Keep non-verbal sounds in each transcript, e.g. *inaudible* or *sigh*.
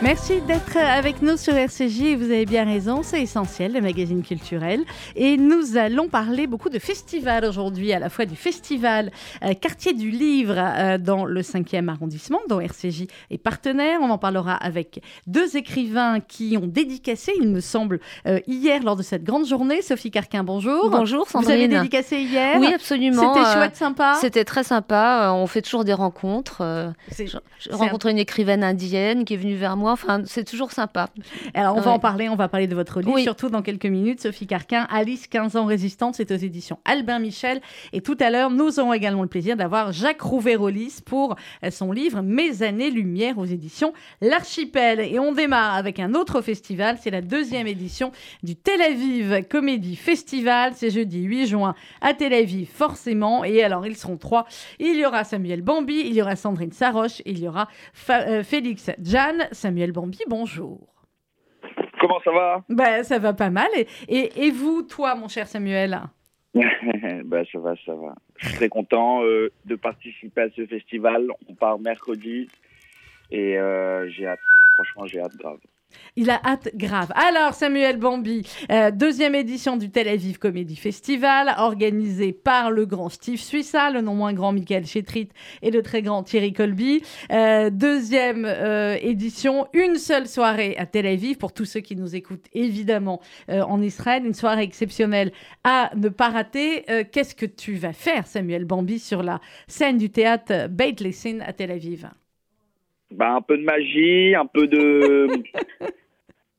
Merci d'être avec nous sur RCJ. Vous avez bien raison, c'est essentiel, le magazine culturel. Et nous allons parler beaucoup de festivals aujourd'hui, à la fois du festival euh, Quartier du Livre euh, dans le 5e arrondissement, dont RCJ est partenaire. On en parlera avec deux écrivains qui ont dédicacé, il me semble, euh, hier lors de cette grande journée. Sophie Carquin, bonjour. Bonjour, Sandrine. Vous avez dédicacé hier Oui, absolument. C'était chouette, sympa. C'était très sympa. On fait toujours des rencontres. J'ai rencontré une écrivaine indienne qui est venue vers moi. Enfin, c'est toujours sympa. Alors, on va en parler. On va parler de votre livre, surtout dans quelques minutes. Sophie Carquin, Alice, 15 ans résistante, c'est aux éditions Albin Michel. Et tout à l'heure, nous aurons également le plaisir d'avoir Jacques Rouvérolis pour euh, son livre Mes années-lumière aux éditions L'Archipel. Et on démarre avec un autre festival. C'est la deuxième édition du Tel Aviv Comédie Festival. C'est jeudi 8 juin à Tel Aviv, forcément. Et alors, ils seront trois. Il y aura Samuel Bambi, il y aura Sandrine Saroche, il y aura euh, Félix Jan. Samuel Bambi, bonjour. Comment ça va? Ben, Ça va pas mal. Et, et, vous, toi, mon cher Samuel? *laughs* Ben, Ça va, ça va. Je suis très content euh, de participer à ce festival. On part mercredi et euh, j'ai hâte. Franchement, j'ai hâte grave. Il a hâte grave. Alors, Samuel Bambi, euh, deuxième édition du Tel Aviv Comedy Festival, organisé par le grand Steve Suissa, le non moins grand Michael Chetrit et le très grand Thierry Colby. Euh, deuxième euh, édition, une seule soirée à Tel Aviv pour tous ceux qui nous écoutent évidemment en Israël, une soirée exceptionnelle à ne pas rater. Qu'est-ce que tu vas faire, Samuel Bambi, sur la scène du théâtre Beit Lessin à Tel Aviv? Bah, un peu de magie, un peu de *laughs*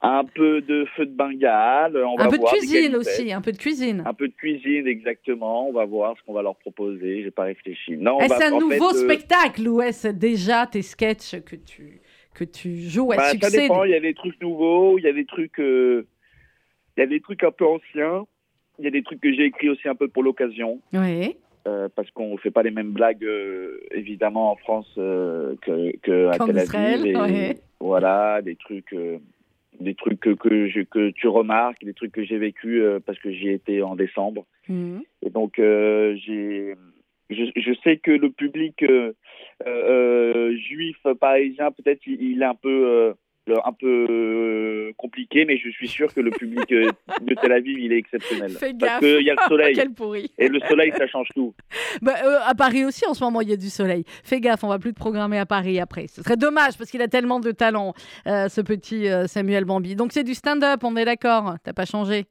un peu de feu de Bengale. On un peu de cuisine aussi, un peu de cuisine. Un peu de cuisine, exactement. On va voir ce qu'on va leur proposer. J'ai pas réfléchi. Non. Est-ce un nouveau euh, spectacle ou est-ce déjà tes sketchs que tu que tu joues à bah, succès Ça dépend. Il y a des trucs nouveaux, il y a des trucs, euh, il y a des trucs un peu anciens. Il y a des trucs que j'ai écrits aussi un peu pour l'occasion. Oui. Euh, parce qu'on ne fait pas les mêmes blagues, euh, évidemment, en France euh, que, que à Tel Aviv. Voilà, des trucs, des trucs que, que, je, que, tu remarques, des trucs que j'ai vécu parce que j'y étais en décembre. Mhm. Et donc, j'ai, je, je, sais que le public juif parisien, peut-être, il, il, est un peu un peu euh, compliqué, mais je suis sûr que le public euh, de Tel Aviv, il est exceptionnel. Fais Parce qu'il y a le *laughs* soleil. Quel pourri. Et le soleil, ça change tout. Bah, euh, à Paris aussi, en ce moment, il y a du soleil. Fais gaffe, on va plus te programmer à Paris après. Ce serait dommage parce qu'il a tellement de talent, ce petit Samuel Bambi. Donc c'est du stand-up, on est d'accord T'as pas changé?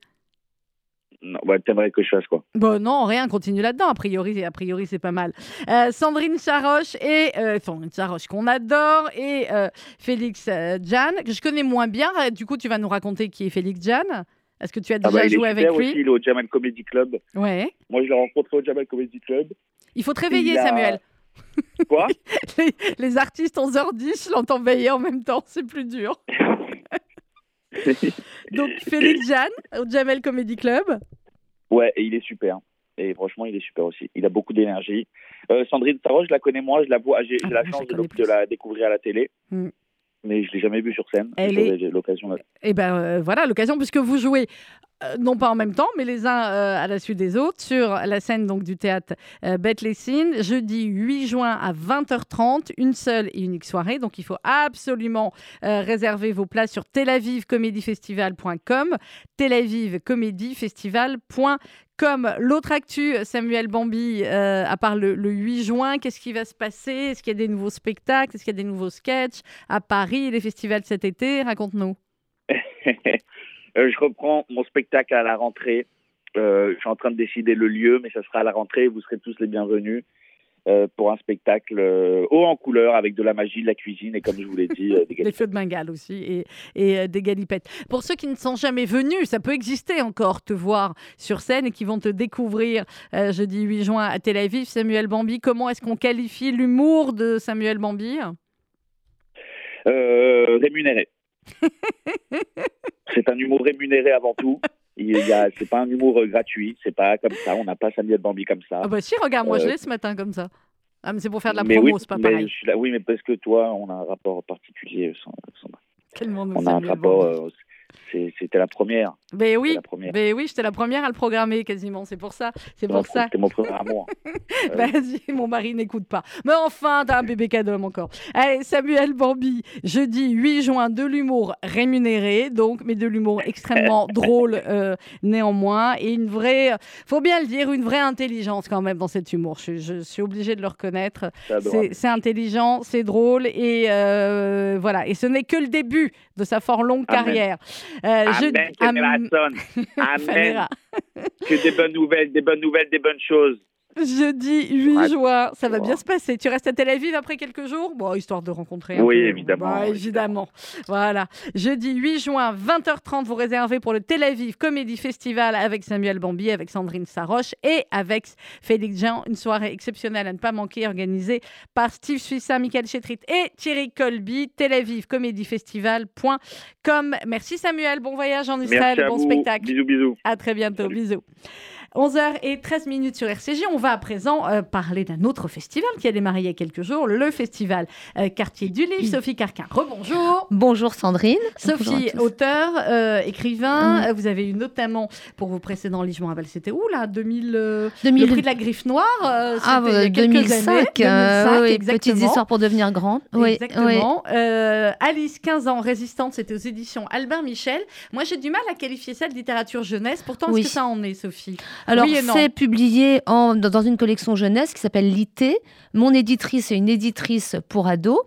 Non, bah, t'aimerais que je fasse quoi? Bon, non, rien, continue là-dedans. A priori, a priori c'est pas mal. Euh, Sandrine Charoche et euh, Sandrine Charoche qu'on adore et euh, Félix Jan que je connais moins bien. Du coup, tu vas nous raconter qui est Félix Jan. Est-ce que tu as ah déjà bah, joué avec lui? aussi, Il est au Jamal Comedy Club. Ouais. Moi, je l'ai rencontré au Jamal Comedy Club. Il faut te réveiller, Samuel. Quoi? *laughs* Les, les, artistes 11h10, je l'entends veiller en même temps, c'est plus dur. *laughs* *laughs* Donc Félix Jan au Jamel Comedy Club. Ouais, et il est super. Et franchement, il est super aussi. Il a beaucoup d'énergie. Euh, Sandrine Sarro, je la connais moins, je la vois, j'ai ah, la chance de, la découvrir à la télé. Mm. Mais je l'ai jamais vue sur scène. J'ai l'occasion. Et eh ben euh, voilà, l'occasion puisque vous jouez euh, non pas en même temps, mais les uns euh, à la suite des autres, sur la scène donc du théâtre euh, Beth Lessine, jeudi 8 juin à 20h30, une seule et unique soirée. Donc il faut absolument réserver vos places sur telavivcomédiefestival.com, telavivcomédiefestival.com. L'autre actu, Samuel Bambi, à part le, le 8 juin, qu'est-ce qui va se passer? Est-ce qu'il y a des nouveaux spectacles? Est-ce qu'il y a des nouveaux sketchs? À Paris, les festivals cet été Raconte-nous. *laughs* Euh, je reprends mon spectacle à la rentrée. Euh, je suis en train de décider le lieu, mais ça sera à la rentrée. Vous serez tous les bienvenus euh, pour un spectacle haut en couleur avec de la magie, de la cuisine et comme je vous l'ai dit, des, feux de Bengale aussi et, des galipettes. Pour ceux qui ne sont jamais venus, ça peut exister encore, te voir sur scène et qui vont te découvrir jeudi 8 juin à Tel Aviv. Samuel Bambi, comment est-ce qu'on qualifie l'humour de Samuel Bambi? Rémunéré. *laughs* c'est un humour rémunéré avant tout. C'est pas un humour euh, gratuit, c'est pas comme ça. On n'a pas Samuel Bambi comme ça. Ah bah si, regarde, moi je euh, l'ai ce matin comme ça. Ah, mais c'est pour faire de la promo, c'est pas pareil. oui, mais parce que toi, on a un rapport particulier, on a un rapport c'était la première. Ben oui, ben oui, j'étais la première à le programmer quasiment. C'est pour ça. C'est pour ça. C'était mon premier amour. *laughs* Vas-y, mon mari n'écoute pas. Mais enfin, t'as un bébé cadeau encore. Allez, Samuel Bambi, jeudi 8 juin, de l'humour rémunéré, donc, mais de l'humour extrêmement *laughs* drôle euh, néanmoins, et une vraie, faut bien le dire, une vraie intelligence quand même dans cet humour. Je, suis obligée de le reconnaître. C'est intelligent, c'est drôle, et euh, voilà. Et ce n'est que le début de sa fort longue carrière. Euh, Amen, je... Amen. *laughs* Amen. que des bonnes nouvelles, des bonnes nouvelles, des bonnes choses. Jeudi 8 juin, ça va bien se passer. Tu restes à Tel Aviv après quelques jours? Bon, histoire de rencontrer. oui, évidemment. Bah, évidemment. Voilà. Jeudi 8 juin, 20h30, vous réservez pour le Tel Aviv Comedy Festival avec Samuel Bambi, avec Sandrine Saroche et avec Félix Jean. Une soirée exceptionnelle à ne pas manquer, organisée par Steve Suissa, Michael Chetrit et Thierry Colby. Tel Aviv Comedy Festival.com. Merci Samuel. Bon voyage en Israël. bon spectacle. Bisous, bisous. À très bientôt. Bisous. 11h13 minutes sur RCG. On va à présent euh, parler d'un autre festival qui a démarré il y a quelques jours, le festival euh, Quartier du Livre. Sophie Carquin, rebonjour. Bonjour Sandrine. Sophie, auteur, euh, écrivain. Vous avez eu notamment pour vos précédents livres, je me rappelle, c'était où là 2000, 2000... Le prix de la griffe noire Ah, il y a 2005. 2005 oui, Petites histoires pour devenir grande. Oui, exactement. Alice, 15 ans, résistante, c'était aux éditions Albert Michel. Moi, j'ai du mal à qualifier ça de littérature jeunesse. Pourtant, est-ce que ça en est, Sophie? Alors, c'est publié en, dans une collection jeunesse qui s'appelle Lité. Mon éditrice est une éditrice pour ados,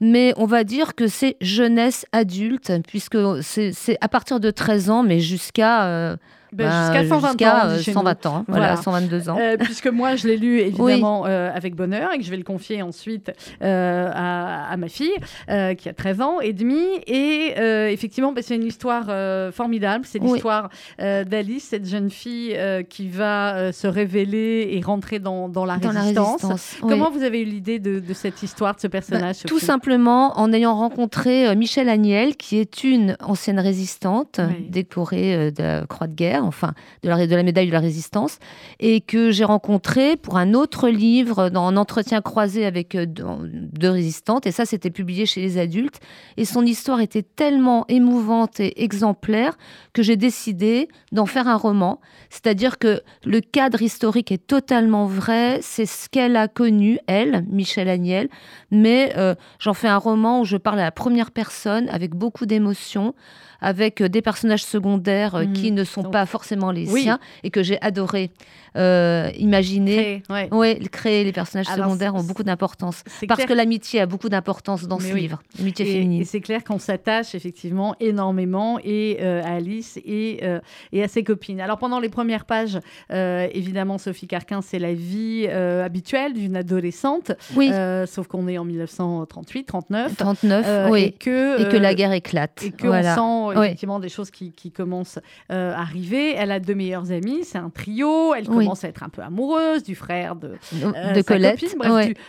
mais on va dire que c'est jeunesse adulte, puisque c'est à partir de 13 ans, mais jusqu'à... Euh, ben, jusqu'à 120 ans. 120 ans, voilà, 122 ans. Euh, puisque moi, je l'ai lu *laughs* évidemment euh, avec bonheur et que je vais le confier ensuite euh, à, ma fille qui a 13 ans et demi. Et effectivement, ben, c'est une histoire formidable. C'est l'histoire d'Alice, cette jeune fille qui va se révéler et rentrer dans, dans la résistance. Comment vous avez eu l'idée de, cette histoire, de ce personnage bah, Tout simplement en ayant rencontré Michel Agnel, qui est une ancienne résistante décorée de la Croix de guerre enfin de la, médaille de la résistance, et que j'ai rencontré pour un autre livre, dans un entretien croisé avec euh, deux résistantes, et ça c'était publié chez les adultes, et son histoire était tellement émouvante et exemplaire que j'ai décidé d'en faire un roman, c'est-à-dire que le cadre historique est totalement vrai, c'est ce qu'elle a connu, elle, Michel Agnel, mais euh, j'en fais un roman où je parle à la première personne avec beaucoup d'émotion, avec euh, des personnages secondaires qui mmh. ne sont pas forcément les siens et que j'ai adoré euh, imaginer. Créer, créer les personnages secondaires ont beaucoup d'importance. Parce que l'amitié a beaucoup d'importance dans ce livre, l'amitié féminine. Et c'est clair qu'on s'attache effectivement énormément et, euh, à Alice et, euh, et, à ses copines. Alors pendant les premières pages, évidemment, Sophie Carquin, c'est la vie habituelle d'une adolescente. Oui. sauf qu'on est en 1938, 39. 39, oui. Et que, et que la guerre éclate. Et qu'on sent effectivement des choses qui, qui commencent à arriver. Elle a deux meilleures amies, c'est un trio. Elle commence à être un peu amoureuse du frère de, euh, de Colette,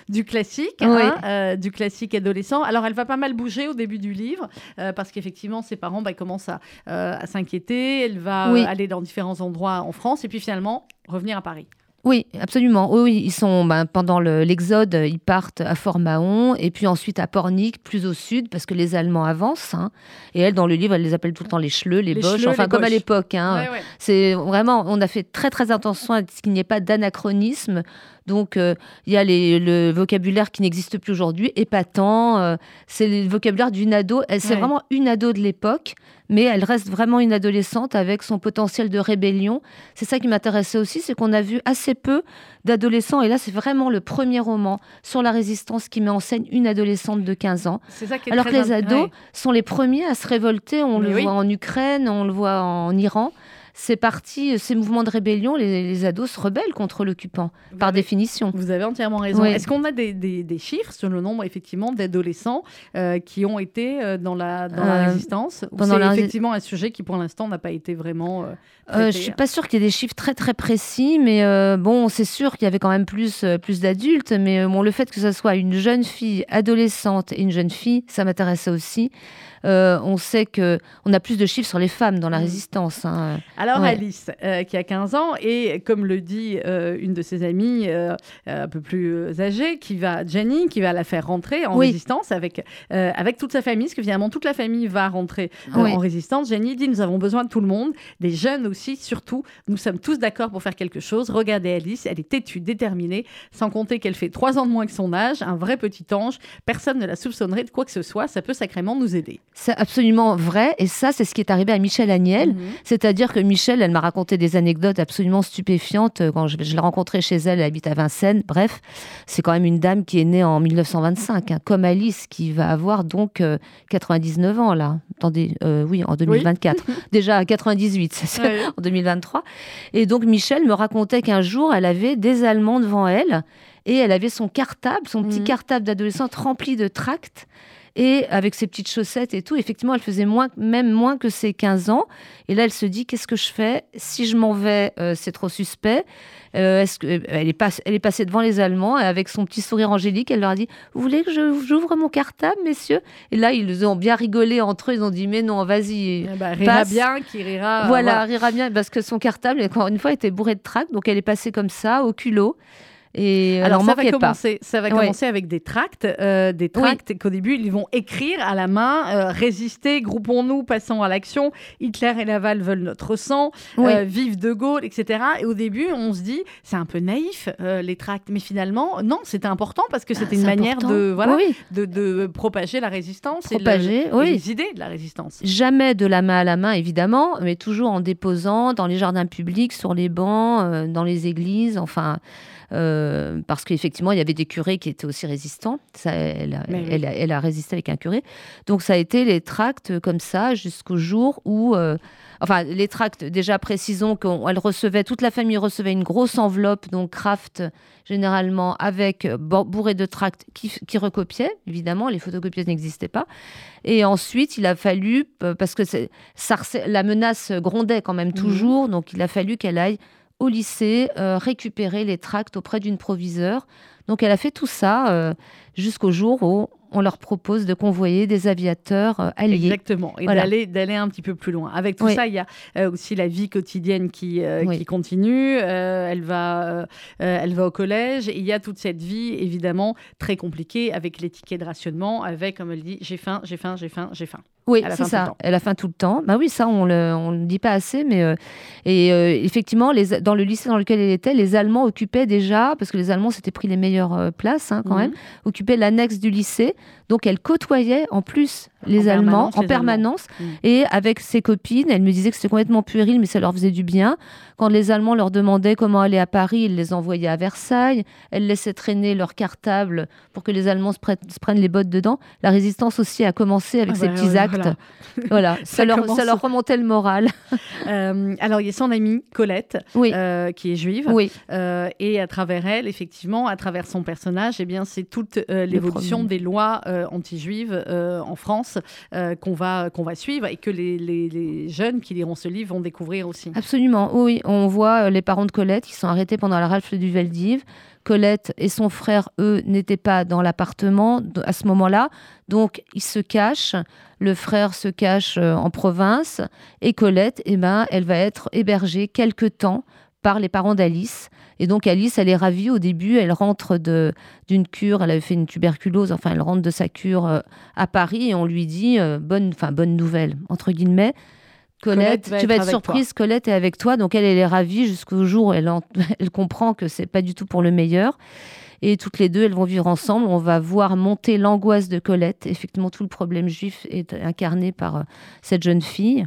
du, classique, hein, euh, du classique adolescent. Alors elle va pas mal bouger au début du livre euh, parce qu'effectivement ses parents bah, commencent à, à s'inquiéter. Elle va aller dans différents endroits en France et puis finalement revenir à Paris. Oui, absolument. Oui, ils sont ben, pendant l'exode, ils partent à Fort-Mahon et puis ensuite à Pornic, plus au sud, parce que les Allemands avancent. Hein. Et elle, dans le livre, elle les appelle tout le temps les Schleux, les, Boches, enfin comme à l'époque. Hein. C'est vraiment, on a fait très très attention à ce qu'il n'y ait pas d'anachronisme. Donc, euh, il y a le vocabulaire qui n'existe plus aujourd'hui, épatant. Euh, c'est le vocabulaire d'une ado. C'est vraiment une ado de l'époque, mais elle reste vraiment une adolescente avec son potentiel de rébellion. C'est ça qui m'intéressait aussi, c'est qu'on a vu assez peu d'adolescents. Et là, c'est vraiment le premier roman sur la résistance qui met en scène une adolescente de 15 ans. Alors que les ados sont les premiers à se révolter. On le voit en Ukraine, on le voit en Iran ces mouvements de rébellion, les, ados se rebellent contre l'occupant, par définition. Vous avez entièrement raison. Est-ce qu'on a des, chiffres sur le nombre, effectivement, d'adolescents euh, qui ont été euh, dans la, dans la euh, résistance? C'est effectivement un sujet qui, pour l'instant, n'a pas été vraiment. je ne suis pas sûre qu'il y ait des chiffres très, très précis, mais bon, c'est sûr qu'il y avait quand même plus, plus d'adultes, mais bon, le fait que ce soit une jeune fille adolescente et une jeune fille, ça m'intéressait aussi. On sait que on a plus de chiffres sur les femmes dans la mm. résistance. Hein. Alors Alice, qui a 15 ans, et comme le dit une de ses amies un peu plus âgée, qui va, Jenny, qui va la faire rentrer en résistance avec, avec toute sa famille, parce que finalement toute la famille va rentrer en résistance. Jenny dit, nous avons besoin de tout le monde, des jeunes aussi, surtout. Nous sommes tous d'accord pour faire quelque chose. Regardez Alice, elle est têtue, déterminée, sans compter qu'elle fait trois ans de moins que son âge, un vrai petit ange. Personne ne la soupçonnerait de quoi que ce soit. Ça peut sacrément nous aider. C'est absolument vrai. Et ça, c'est ce qui est arrivé à Michel Agnel. Mhm. C'est-à-dire que Michel, elle m'a raconté des anecdotes absolument stupéfiantes. Euh, quand je, l'ai rencontrée chez elle, elle habite à Vincennes. Bref, c'est quand même une dame qui est née en 1925, hein, comme Alice, qui va avoir donc 99 euh, ans là. Attendez, euh, oui, en 2024. *laughs* Déjà à 98, en 2023. Et donc Michel me racontait qu'un jour, elle avait des Allemands devant elle et elle avait son cartable, son petit mhm. cartable d'adolescente rempli de tracts et avec ses petites chaussettes et tout. Effectivement, elle faisait moins, même moins que ses 15 ans. Et là, elle se dit qu'est-ce que je fais Si je m'en vais, euh, c'est trop suspect. Euh, est-ce que, elle, est elle est passée devant les Allemands et avec son petit sourire angélique, elle leur a dit Vous voulez que j'ouvre mon cartable, messieurs? Et là, ils ont bien rigolé entre eux. Ils ont dit Mais non, vas-y. Eh ben, rira bien, qui rira. Voilà, rira bien, parce que son cartable, encore une fois, était bourré de tracts. Donc, elle est passée comme ça, au culot. Et euh, Alors ça va, commencer, ça va commencer avec des tracts, euh, des tracts qu'au début ils vont écrire à la main, euh, résister, groupons-nous, passons à l'action, Hitler et Laval veulent notre sang, vive De Gaulle, etc. Et au début on se dit c'est un peu naïf les tracts, mais finalement non, c'était important parce que c'était ah, une manière de voilà de, de, propager la résistance propager, et, les idées de la résistance. Jamais de la main à la main évidemment, mais toujours en déposant dans les jardins publics, sur les bancs, dans les églises, enfin. Euh, parce qu'effectivement, il y avait des curés qui étaient aussi résistants. Ça, elle, a, résisté avec un curé. Donc, ça a été les tracts comme ça jusqu'au jour où. Euh, enfin, les tracts, déjà précisons qu'elle recevait, toute la famille recevait une grosse enveloppe, donc Kraft, généralement, avec bourré de tracts qui, qui recopiaient. Évidemment, les photocopieuses n'existaient pas. Et ensuite, il a fallu, parce que ça, la menace grondait quand même mhm. toujours, donc il a fallu qu'elle aille au lycée, euh, récupérer les tracts auprès d'une proviseure. Donc elle a fait tout ça euh, jusqu'au jour où on leur propose de convoyer des aviateurs euh, alliés. Exactement, et d'aller, d'aller un petit peu plus loin. Avec tout ça, il y a aussi la vie quotidienne qui, qui continue. elle, va, elle va au collège. Et il y a toute cette vie, évidemment, très compliquée avec les tickets de rationnement, avec, comme elle dit, j'ai faim, j'ai faim, j'ai faim, j'ai faim. Oui, c'est ça. Elle a faim tout le temps. Bah oui, ça, on le, on le dit pas assez, mais euh, et euh, effectivement, les, dans le lycée dans lequel elle était, les Allemands occupaient déjà, parce que les Allemands s'étaient pris les meilleures euh, places hein, quand mhm. même, occupaient l'annexe du lycée. Donc elle côtoyait en plus les Allemands en permanence. Mhm. Et avec ses copines, elle me disait que c'était complètement puéril, mais ça leur faisait du bien. Quand les Allemands leur demandaient comment aller à Paris, ils les envoyaient à Versailles. Elle laissait traîner leur cartable pour que les Allemands se, prennent les bottes dedans. La résistance aussi a commencé avec ah ces bah petits actes voilà, *laughs* ça, leur, remontait le moral. *laughs* Euh, alors, il y a son amie Colette, euh, qui est juive. Oui. Euh, et à travers elle, effectivement, à travers son personnage, eh bien, c'est toute l'évolution des lois anti-juives en France qu'on va, qu'on va suivre et que les, les, jeunes qui liront ce livre vont découvrir aussi. Absolument, oui. On voit les parents de Colette qui sont arrêtés pendant la rafle du Veldiv. Colette et son frère, eux, n'étaient pas dans l'appartement à ce moment-là. Donc, ils se cachent. Le frère se cache euh, en province. Et Colette, eh ben, elle va être hébergée quelque temps par les parents d'Alice. Et donc Alice, elle est ravie au début, elle rentre d'une cure, elle avait fait une tuberculose, enfin elle rentre de sa cure euh, à Paris et on lui dit euh, bonne, enfin bonne nouvelle entre guillemets, Colette, tu vas être surprise, Colette est avec toi. Donc elle, elle est ravie jusqu'au jour où elle, *laughs* elle comprend que c'est pas du tout pour le meilleur. Et toutes les deux, elles vont vivre ensemble. On va voir monter l'angoisse de Colette. Effectivement, tout le problème juif est incarné par euh, cette jeune fille.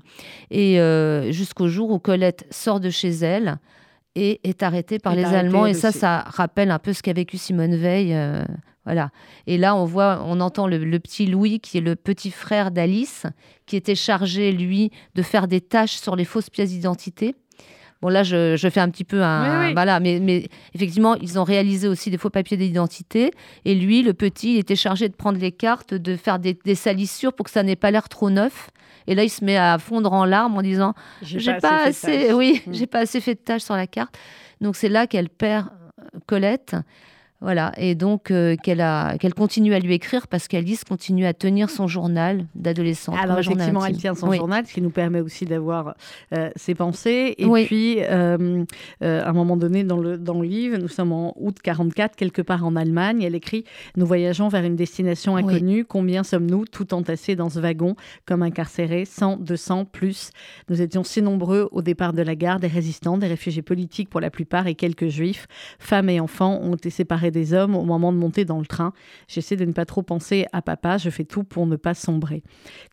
Et euh, jusqu'au jour où Colette sort de chez elle et est arrêtée par les Allemands. Et ça, ça rappelle un peu ce qu'a vécu Simone Veil. Euh, voilà. Et là, on voit, on entend le, petit Louis, qui est le petit frère d'Alice, qui était chargé, lui, de faire des tâches sur les fausses pièces d'identité. Bon, là, je, fais un petit peu un. Voilà, mais, mais, effectivement, ils ont réalisé aussi des faux papiers d'identité. Et lui, le petit, il était chargé de prendre les cartes, de faire des, salissures pour que ça n'ait pas l'air trop neuf. Et là, il se met à fondre en larmes en disant J'ai pas, assez, oui, hmm. j'ai pas assez fait de tâches sur la carte. Donc, c'est là qu'elle perd euh, Colette. Voilà, et donc euh, qu'elle a qu'elle continue à lui écrire parce qu'Alice continue à tenir son journal d'adolescente. Alors effectivement, elle tient son journal, ce qui nous permet aussi d'avoir euh, ses pensées. Et puis, euh, à un moment donné dans le, dans le livre, nous sommes en août 44, quelque part en Allemagne, elle écrit « Nous voyageons vers une destination inconnue. Combien sommes-nous, tout entassés dans ce wagon, comme incarcérés, 100, 200, plus? Nous étions si nombreux au départ de la gare, des résistants, des réfugiés politiques pour la plupart et quelques juifs. Femmes et enfants ont été séparés des hommes au moment de monter dans le train. J'essaie de ne pas trop penser à papa, je fais tout pour ne pas sombrer.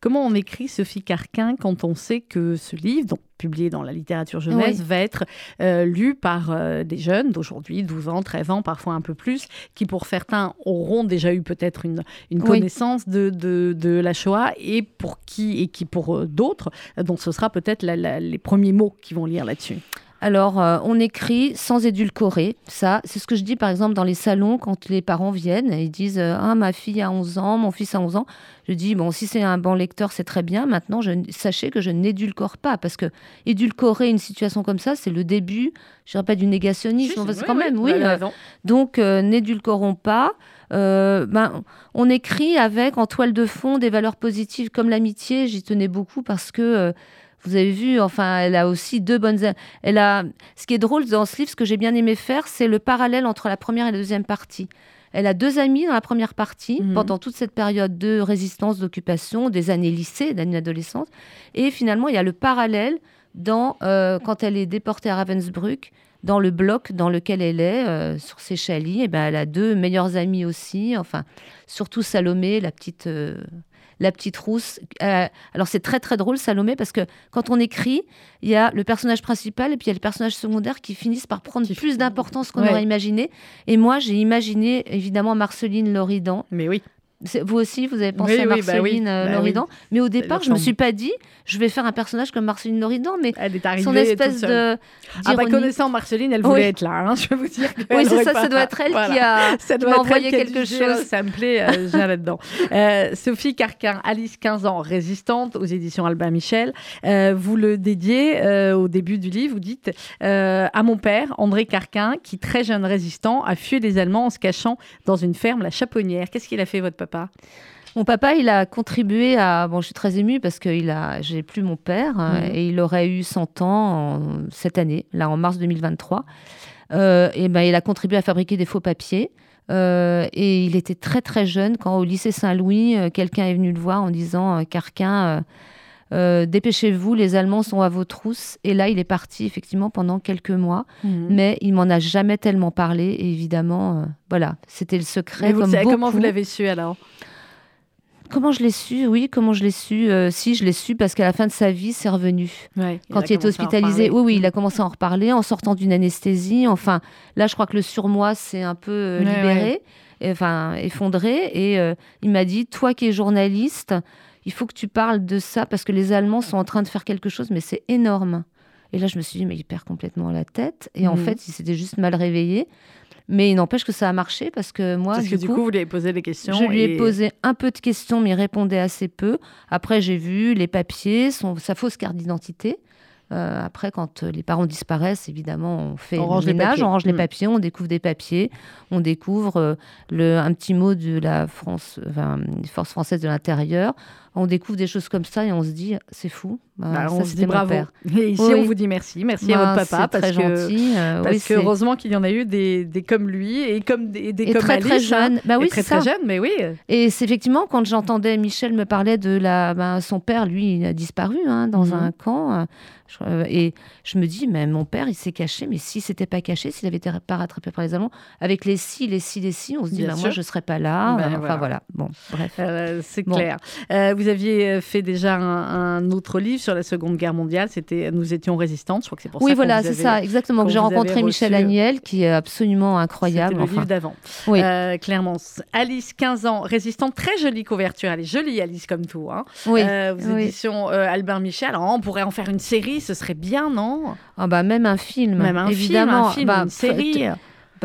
Comment on écrit Sophie Carquin quand on sait que ce livre, donc publié dans la littérature jeunesse, va être euh, lu par euh, des jeunes d'aujourd'hui, 12 ans, 13 ans, parfois un peu plus, qui pour certains auront déjà eu peut-être une, une connaissance de, de, la Shoah et pour qui, et qui pour euh, d'autres, donc ce sera peut-être les premiers mots qui vont lire là-dessus. Alors, euh, on écrit sans édulcorer. Ça, c'est ce que je dis par exemple dans les salons quand les parents viennent. Ils disent Ah, ma fille a 11 ans, mon fils a 11 ans. Je dis Bon, si c'est un bon lecteur, c'est très bien. Maintenant, je, sachez que je n'édulcore pas. Parce que édulcorer une situation comme ça, c'est le début, je dirais pas du négationnisme, quand même, oui. Euh, donc, euh, n'édulcorons pas. ben, on écrit avec en toile de fond des valeurs positives comme l'amitié. J'y tenais beaucoup parce que vous avez vu, enfin, elle a aussi deux bonnes. Elle a. Ce qui est drôle dans ce livre, ce que j'ai bien aimé faire, c'est le parallèle entre la première et la deuxième partie. Elle a deux amis dans la première partie, mhm. pendant toute cette période de résistance, d'occupation, des années lycée, d'années adolescentes. Et finalement, il y a le parallèle dans, euh, quand elle est déportée à Ravensbrück, dans le bloc dans lequel elle est, euh, sur ses chalits. Et ben, elle a deux meilleures amies aussi, enfin, surtout Salomé, la petite. Euh, la petite rousse. Euh, alors c'est très très drôle Salomé parce que quand on écrit, il y a le personnage principal et puis il y a le personnage secondaire qui finissent par prendre plus d'importance qu'on aurait imaginé. Et moi j'ai imaginé évidemment Marceline Loridan. Mais oui. Vous aussi, vous avez pensé à bah Marceline euh, bah Loridan. Mais au départ, je ne me suis pas dit, je vais faire un personnage comme Marceline Loridan, mais elle est son espèce de. Ah bah connaissant Marceline, elle voulait être là, hein, je vais vous dire. *laughs* Oui, c'est ça, ça doit être elle qui a *laughs* envoyé quelque chose. Ça me plaît, euh, j'ai là-dedans. *laughs* Euh, Sophie Carquin, Alice, 15 ans, résistante aux éditions Albin Michel. vous le dédiez au début du livre, vous dites à mon père, André Carquin, qui, très jeune résistant, a fui les Allemands en se cachant dans une ferme, la Chaponnière. Qu'est-ce qu'il a fait, votre papa? Mon papa, il a contribué à. Bon, je suis très émue parce que a... j'ai plus mon père hein, mhm. et il aurait eu 100 ans cette année, là en mars 2023. Euh, et ben, il a contribué à fabriquer des faux papiers. Euh, et il était très très jeune quand au lycée Saint-Louis, euh, quelqu'un est venu le voir en disant Carquin, dépêchez-vous, les Allemands sont à vos trousses. Et là, il est parti effectivement pendant quelques mois, mhm. mais il m'en a jamais tellement parlé. Et évidemment, voilà, c'était le secret. Vous comme comment vous l'avez su alors? Comment je l'ai su? Oui, comment je l'ai su? Euh, Si, je l'ai su parce qu'à la fin de sa vie, c'est revenu. Quand il, était hospitalisé, oui, oui, il a commencé à en reparler en sortant d'une anesthésie. Enfin, là, je crois que le surmoi s'est un peu euh, libéré, enfin, effondré. Et euh, il m'a dit Toi qui es journaliste, il faut que tu parles de ça parce que les Allemands sont en train de faire quelque chose, mais c'est énorme. Et là, je me suis dit, mais il perd complètement la tête. Et en mhm. fait, il s'était juste mal réveillé. Mais il n'empêche que ça a marché parce que moi. Parce que du coup, vous lui avez posé des questions. Je lui ai posé un peu de questions, mais il répondait assez peu. Après, j'ai vu les papiers, son, sa fausse carte d'identité. Euh, après, quand les parents disparaissent, évidemment, on fait on le ménage, on range les mm. papiers, on découvre des papiers, on découvre euh, le, un petit mot de la France, enfin, force française de l'intérieur on découvre des choses comme ça et on se dit c'est fou. Bah, bah, on se dit bravo. Et ici on vous dit merci, merci à bah, votre papa parce très que gentil. Euh, parce que heureusement qu'il y en a eu des, des, comme lui et comme des, des comme très Alice, très jeunes. Bah oui, très très jeunes, mais oui. Et c'est effectivement quand j'entendais Michel me parler de la, son père, lui, il a disparu hein, dans mhm. un camp. Euh, et je me dis, mais mon père, il s'est caché, mais s'il s'était pas caché, s'il avait été pas rattrapé par les Allemands, avec les si, les si, les si, on se dit, moi, je serais pas là. Ben, enfin voilà. Bon, bref. Euh, c'est clair. vous aviez fait déjà un, autre livre sur la Seconde Guerre mondiale. C'était Nous étions résistantes. Je crois que c'est pour oui, ça. Oui, voilà, c'est ça, exactement. Que j'ai rencontré Michel Agnel, qui est absolument incroyable. C'était le livre d'avant. Oui. Euh, clairement. Alice, 15 ans, résistante, très jolie couverture. Elle est jolie, Alice, comme tout. Hein. Oui. Euh, aux éditions euh, Albert Michel. Alors, on pourrait en faire une série, ce serait bien, non? Ah bah, Même un film. Même un évidemment. film, un film, bah, une série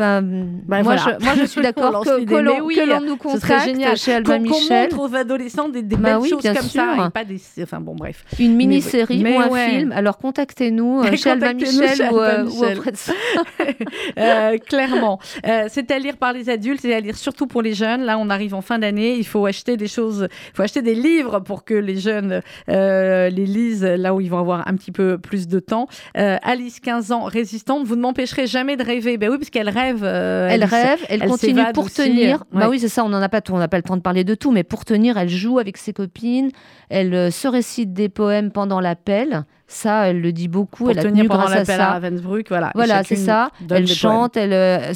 ben, ben moi, je, moi, je suis *laughs* d'accord que, que l'on nous contacte génial. chez Albin Michel. Qu'on montre aux adolescents des, des bah belles oui, choses comme sûr. ça, et pas des, enfin bon, bref. Une mini-série ou un ouais. film. Alors contactez-nous euh, Albin Michel, chez ou, Albin Michel. ou, auprès de ça. *laughs* euh, clairement, euh, c'est à lire par les adultes, c'est à lire surtout pour les jeunes. Là, on arrive en fin d'année, il faut acheter des choses, il faut acheter des livres pour que les jeunes euh, les lisent là où ils vont avoir un petit peu plus de temps. Euh, Alice, 15 ans, résistante, vous ne m'empêcherez jamais de rêver. Ben oui, parce qu'elle rêve. Euh, elle, rêve, elle, continue pour tenir. Bah oui, c'est ça, on n'en a pas tout, on n'a pas le temps de parler de tout, mais pour tenir, elle joue avec ses copines, elle se récite des poèmes pendant l'appel. Ça, elle le dit beaucoup. Pour elle a tenu pendant grâce à ça. à Ravensbrück, voilà. Voilà, c'est ça. Elle chante. Elle, euh,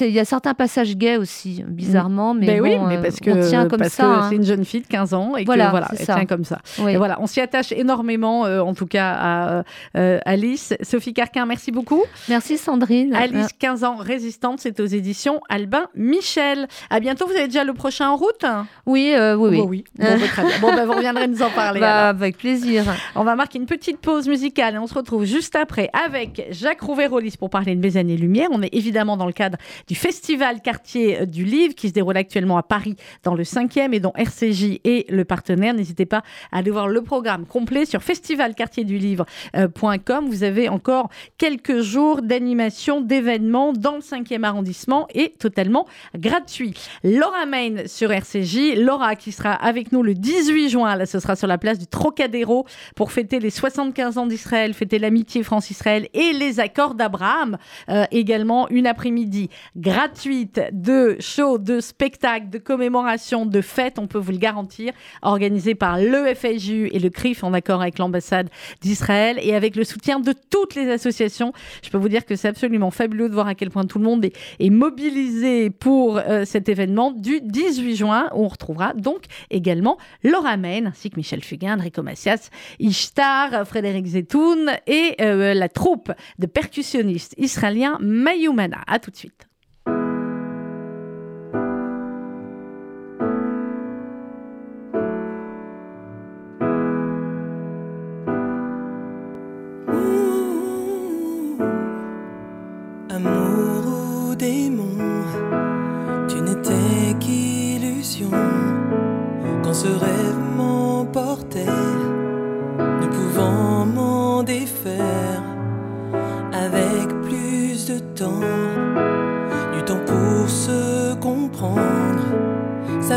il y a certains passages gays aussi, bizarrement, mais ben bon, oui, mais parce que, on tient comme parce ça. Hein. C'est une jeune fille de 15 ans et voilà, que voilà, elle ça. tient comme ça. Oui. Et voilà, on s'y attache énormément, euh, en tout cas à euh, Alice. Sophie Carquin, merci beaucoup. Merci Sandrine. Alice, 15 ans, résistante, c'est aux éditions Albin Michel. À bientôt. Vous avez déjà le prochain en route? Oui, oui, oui. Bon, oui. Bon, bah, très bien. bon bah, vous reviendrez nous en parler. *laughs* Bah, avec plaisir. On va marquer une petite pause musicale et on se retrouve juste après avec Jacques Rouvérolis pour parler de Mes années-lumière. On est évidemment dans le cadre du Festival Quartier du Livre qui se déroule actuellement à Paris dans le 5e et dont RCJ est le partenaire. N'hésitez pas à aller voir le programme complet sur festivalquartierduLivre.com. Vous avez encore quelques jours d'animation, d'événements dans le 5e arrondissement et totalement gratuit. Laura Main sur RCJ. Laura qui sera avec nous le 18 juin. Ce sera sur la place du Trocadéro pour fêter les 75 ans d'Israël, fêter l'amitié France-Israël et les accords d'Abraham. Euh, également une après-midi gratuite de shows, de spectacles, de commémorations, de fêtes, on peut vous le garantir, organisée par le FSJU et le CRIF en accord avec l'ambassade d'Israël et avec le soutien de toutes les associations. Je peux vous dire que c'est absolument fabuleux de voir à quel point tout le monde est, mobilisé pour euh, cet événement du 18 juin où on retrouvera donc également Laura Main ainsi que Michel Fugain, Enrico Macias, Ishtar, Frédéric Zetoun et euh, la troupe de percussionnistes israéliens Mayumana. À tout de suite.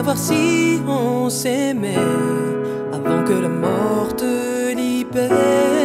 Savoir si on s'aimait avant que la mort te libère.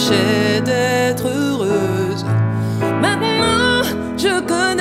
M'empêchaient d'être heureuse. Maintenant, je connais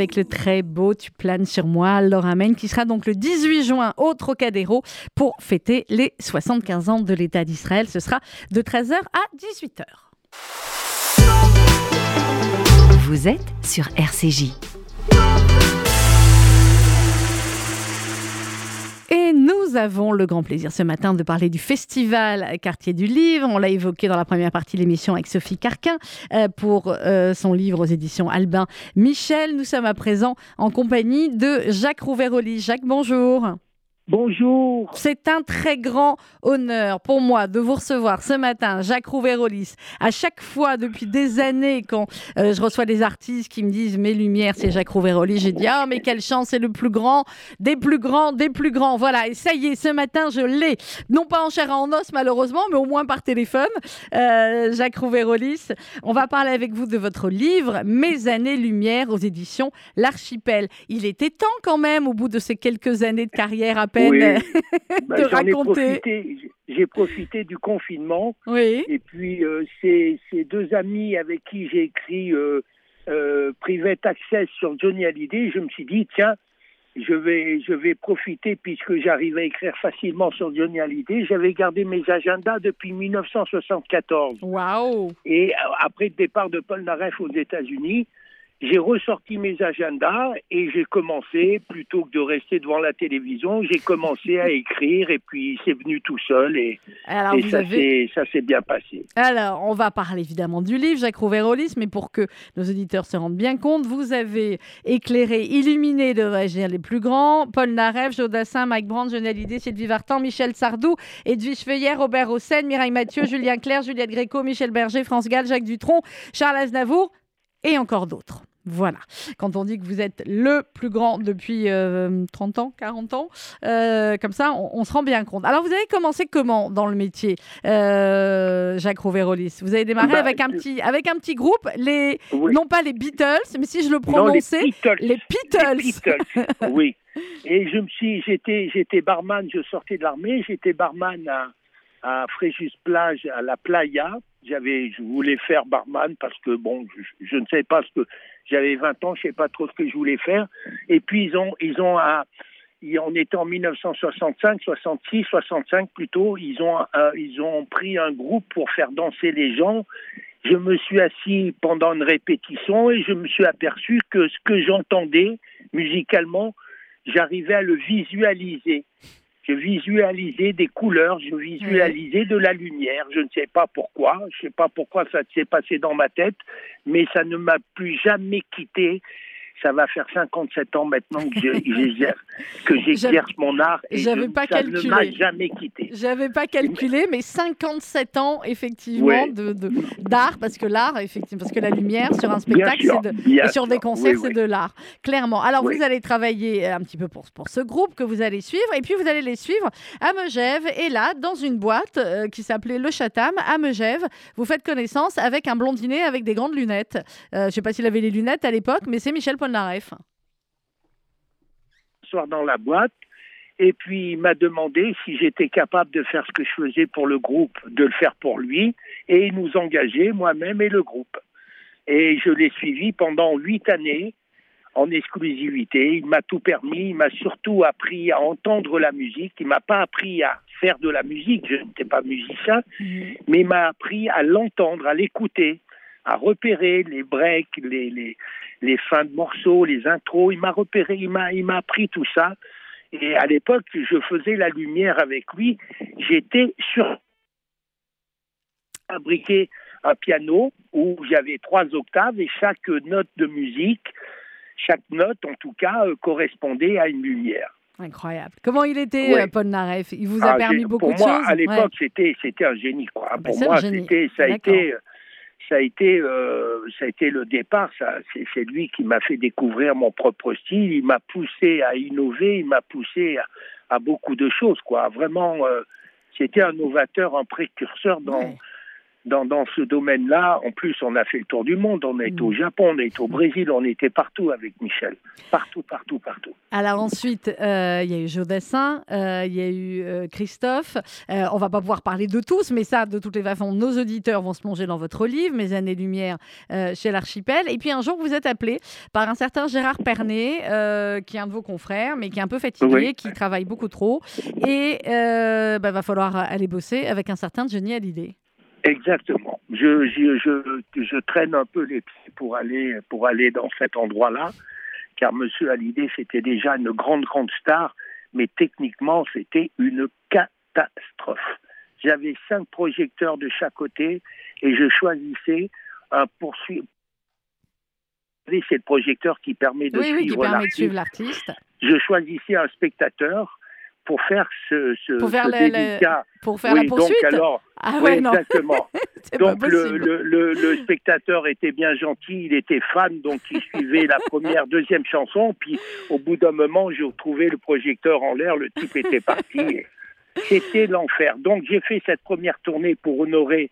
avec le très beau Tu planes sur moi, Laura Main, qui sera donc le 18 juin au Trocadéro pour fêter les 75 ans de l'État d'Israël. Ce sera de 13h à 18h. Vous êtes sur RCJ. Nous avons le grand plaisir ce matin de parler du festival Quartier du Livre. On l'a évoqué dans la première partie de l'émission avec Sophie Carquin euh, pour euh, son livre aux éditions Albin Michel. Nous sommes à présent en compagnie de Jacques Rouveroli. Jacques, bonjour. Bonjour. C'est un très grand honneur pour moi de vous recevoir ce matin, Jacques Rouvérolis. À chaque fois, depuis des années, quand euh, je reçois des artistes qui me disent Mes lumières, c'est Jacques Rouvérolis, j'ai dit Ah, mais quelle chance, c'est le plus grand, des plus grands, des plus grands. Voilà, et ça y est, ce matin, je l'ai. Non pas en chair et en os, malheureusement, mais au moins par téléphone. Euh, Jacques Rouvérolis, on va parler avec vous de votre livre Mes années-lumière aux éditions L'Archipel. Il était temps quand même, au bout de ces quelques années de carrière à peine oui. *laughs* De raconter. J'ai profité du confinement. Oui. Et puis, euh, ces, deux amis avec qui j'ai écrit euh, euh, Private Access sur Johnny Hallyday, je me suis dit, tiens, je vais, je vais profiter puisque j'arrive à écrire facilement sur Johnny Hallyday. J'avais gardé mes agendas depuis 1974. Waouh Et après le départ de Paul Naref aux États-Unis, j'ai ressorti mes agendas et j'ai commencé, plutôt que de rester devant la télévision, j'ai commencé à écrire et puis c'est venu tout seul et, ça s'est bien passé. Alors, on va parler évidemment du livre, Jacques Rouvérolis, mais pour que nos auditeurs se rendent bien compte, vous avez éclairé, illuminé, devrais-je dire, les plus grands, Paul Naref, Jodassin, Mike Brandt, Jeanne Hallyday, Sylvie Vartan, Michel Sardou, Edwige Feuillère, Robert Hossein, Mireille Mathieu, *laughs* Julien Clerc, Juliette Gréco, Michel Berger, France Gall, Jacques Dutronc, Charles Aznavour et encore d'autres. Voilà. Quand on dit que vous êtes le plus grand depuis 30 euh, ans, 40 ans, euh, comme ça, on, se rend bien compte. Alors, vous avez commencé comment dans le métier, euh, Jacques Rouvérolis Vous avez démarré bah, avec, un petit, avec un petit groupe, les, non pas les Beatles, mais si je le prononçais, les Beatles. oui. Et je me suis, j'étais, j'étais barman, je sortais de l'armée, j'étais barman à, à Fréjus Plage, à la Playa. J'avais, je voulais faire barman parce que bon, je, ne sais pas ce que j'avais 20 ans, je sais pas trop ce que je voulais faire. Et puis ils ont, ils ont on était en 1965, 66, 65 plutôt. Ils ont, ils ont pris un groupe pour faire danser les gens. Je me suis assis pendant une répétition et je me suis aperçu que ce que j'entendais musicalement, j'arrivais à le visualiser je visualisais des couleurs, je visualisais de la lumière. Je ne sais pas pourquoi, je ne sais pas pourquoi ça s'est passé dans ma tête, mais ça ne m'a plus jamais quitté ça va faire 57 ans maintenant que j'exerce mon art et je, pas ça ne m'a jamais quitté. J'avais pas calculé, mais 57 ans effectivement de d'art parce que l'art effectivement parce que la lumière sur un spectacle et sur des concerts c'est de l'art clairement. Alors vous allez travailler un petit peu pour pour ce groupe que vous allez suivre et puis vous allez les suivre à Megève et là dans une boîte euh, qui s'appelait Le Chatham à Megève, vous faites connaissance avec un blondinet avec des grandes lunettes. Euh, je sais pas s'il avait les lunettes à l'époque, mais c'est Michel Paul Soir dans la boîte, et puis il m'a demandé si j'étais capable de faire ce que je faisais pour le groupe, de le faire pour lui, et il nous engageait, moi-même et le groupe. Et je l'ai suivi pendant huit années en exclusivité. Il m'a tout permis, il m'a surtout appris à entendre la musique. Il m'a pas appris à faire de la musique, je n'étais pas musicien, mmh. mais il m'a appris à l'entendre, à l'écouter, à repérer les breaks, les, les, les fins de morceaux, les intros. Il m'a repéré, il m'a, il m'a appris tout ça. Et à l'époque, je faisais la lumière avec lui. J'étais sur fabriqué un piano où j'avais trois octaves et chaque note de musique, chaque note en tout cas, euh, correspondait à une lumière. Incroyable. Comment il était, euh, Paul Naref? Il vous a ah, permis beaucoup de choses Pour moi, à l'époque, c'était, c'était un génie. Quoi. Ah, bah, pour moi, c'était, ça a été ça a été, euh, ça a été le départ. Ça, c'est, lui qui m'a fait découvrir mon propre style. Il m'a poussé à innover. Il m'a poussé à, beaucoup de choses. Quoi. Vraiment, euh, c'était un novateur, un précurseur dans dans, dans ce domaine-là. En plus, on a fait le tour du monde. On est au mm. Japon, on est au Brésil, on était partout avec Michel. Partout, partout, partout. Alors ensuite, euh, il y a eu Jodassin, euh, il y a eu euh, Christophe. on va pas pouvoir parler de tous, mais ça, de toutes les façons, nos auditeurs vont se plonger dans votre livre, Mes années-lumière chez l'Archipel. Et puis un jour, vous êtes appelé par un certain Gérard Pernet, qui est un de vos confrères, mais qui est un peu fatigué, qui travaille beaucoup trop. Et il bah, va falloir aller bosser avec un certain Johnny Hallyday. Exactement. Je, je, je, traîne un peu les pieds pour aller, pour aller dans cet endroit-là, car Monsieur Hallyday, c'était déjà une grande, grande star, mais techniquement, c'était une catastrophe. J'avais cinq projecteurs de chaque côté et je choisissais un poursuivre. C'est le projecteur qui permet de suivre l'artiste. Je choisissais un spectateur pour faire ce, ce, pour faire délicat. pour faire la poursuite. Donc alors, ah ouais, exactement. *laughs* donc le, le, le, spectateur était bien gentil, il était fan, donc il suivait la première, deuxième chanson. Puis au bout d'un moment, j'ai trouvé le projecteur en l'air, le type était parti. C'était l'enfer. Donc j'ai fait cette première tournée pour honorer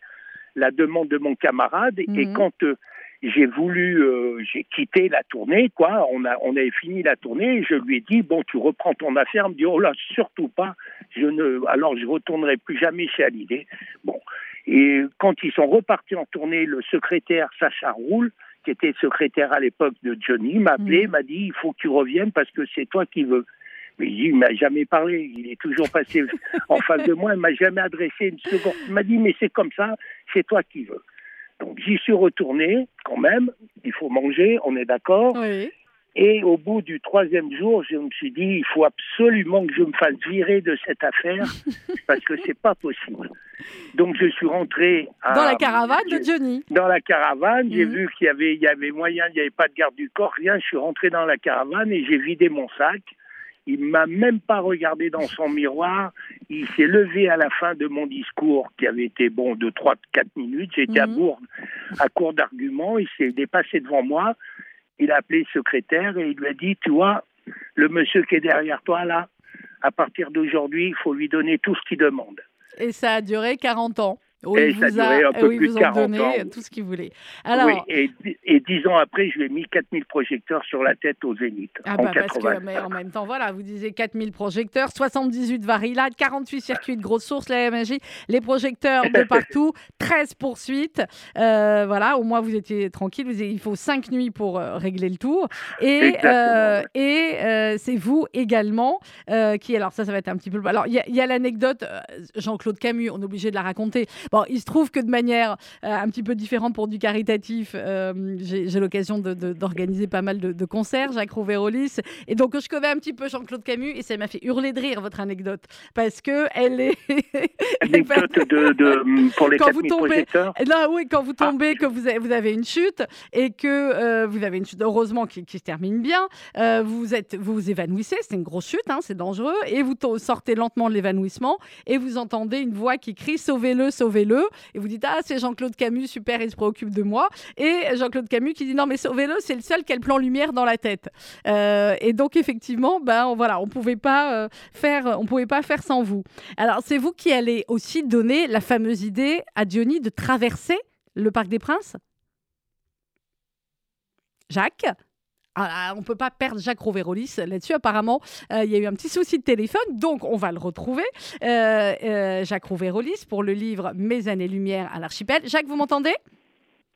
la demande de mon camarade. Et mhm. quand euh, j'ai voulu, euh, j'ai quitté la tournée, quoi. On a, on avait fini la tournée. Et je lui ai dit, bon, tu reprends ton affaire. Il me dit, oh là, surtout pas. Je ne, alors je retournerai plus jamais chez Hallyday. Bon. Et quand ils sont repartis en tournée, le secrétaire Sacha Roule, qui était secrétaire à l'époque de Johnny, m'a appelé, mmh. m'a dit, il faut que tu reviennes parce que c'est toi qui veux. Mais il m'a jamais parlé. Il est toujours passé *laughs* en face de moi. Il m'a jamais adressé une seconde. Il m'a dit, mais c'est comme ça. C'est toi qui veux. Donc j'y suis retourné quand même. Il faut manger, on est d'accord. Et au bout du troisième jour, je me suis dit, il faut absolument que je me fasse virer de cette affaire *laughs* parce que c'est pas possible. Donc je suis rentré dans la caravane de Johnny. Dans la caravane, j'ai mhm. vu qu'il y avait, il y avait moyen, il n'y avait pas de garde du corps, rien. Je suis rentré dans la caravane et j'ai vidé mon sac. Il m'a même pas regardé dans son miroir. Il s'est levé à la fin de mon discours, qui avait été bon de 3-4 minutes. J'étais à mhm. Bourg, à court d'arguments. Il s'est dépassé devant moi. Il a appelé le secrétaire et il lui a dit, tu vois, le monsieur qui est derrière toi là, à partir d'aujourd'hui, il faut lui donner tout ce qu'il demande. Et ça a duré 40 ans. Oui, et ça a, un peu plus de 40 ans. tout ce qu'il voulait. Alors, et, et, dix ans après, je lui ai mis 4000 projecteurs sur la tête au Zénith. Ah en bah parce que, mais en même temps, voilà, vous disiez 4000 projecteurs, 78 varilades, 48 circuits de grosses sources, la MJ, les projecteurs de *laughs* partout, 13 poursuites. Euh, voilà, au moins vous étiez tranquille. Vous il faut 5 nuits pour euh, régler le tour. Et, euh, et c'est vous également qui, alors ça, ça va être un petit peu. Alors, il y a, a l'anecdote, Jean-Claude Camus, on est obligé de la raconter. Bon, il se trouve que de manière euh, un petit peu différente pour du caritatif, euh, j'ai l'occasion d'organiser pas mal de, concerts, Jacques Rouvérolis. Et donc, je connais un petit peu Jean-Claude Camus et ça m'a fait hurler de rire, votre anecdote. Parce que elle est. *laughs* Anecdote de, pour les quand vous tombez, là, oui, quand vous ah. tombez, que vous avez, vous avez une chute et que euh, vous avez une chute, heureusement, qui, se termine bien, vous, êtes, vous vous évanouissez, c'est une grosse chute, hein, c'est dangereux, et vous sortez lentement de l'évanouissement et vous entendez une voix qui crie Sauvez-le, sauvez-le le Et vous dites, ah, c'est Jean-Claude Camus, super, il se préoccupe de moi. Et Jean-Claude Camus qui dit, non, mais sauvez-le, c'est le seul qui a le plan lumière dans la tête. Euh, et donc, effectivement, ben, on, voilà, on pouvait pas euh, faire, on pouvait pas faire sans vous. Alors, c'est vous qui allez aussi donner la fameuse idée à Diony de traverser le Parc des Princes? Jacques? Ah, on ne peut pas perdre Jacques Rouvérolis là-dessus. Apparemment, euh, il y a eu un petit souci de téléphone, donc on va le retrouver. Euh, euh, Jacques Rouvérolis pour le livre Mes années-lumière à l'archipel. Jacques, vous m'entendez?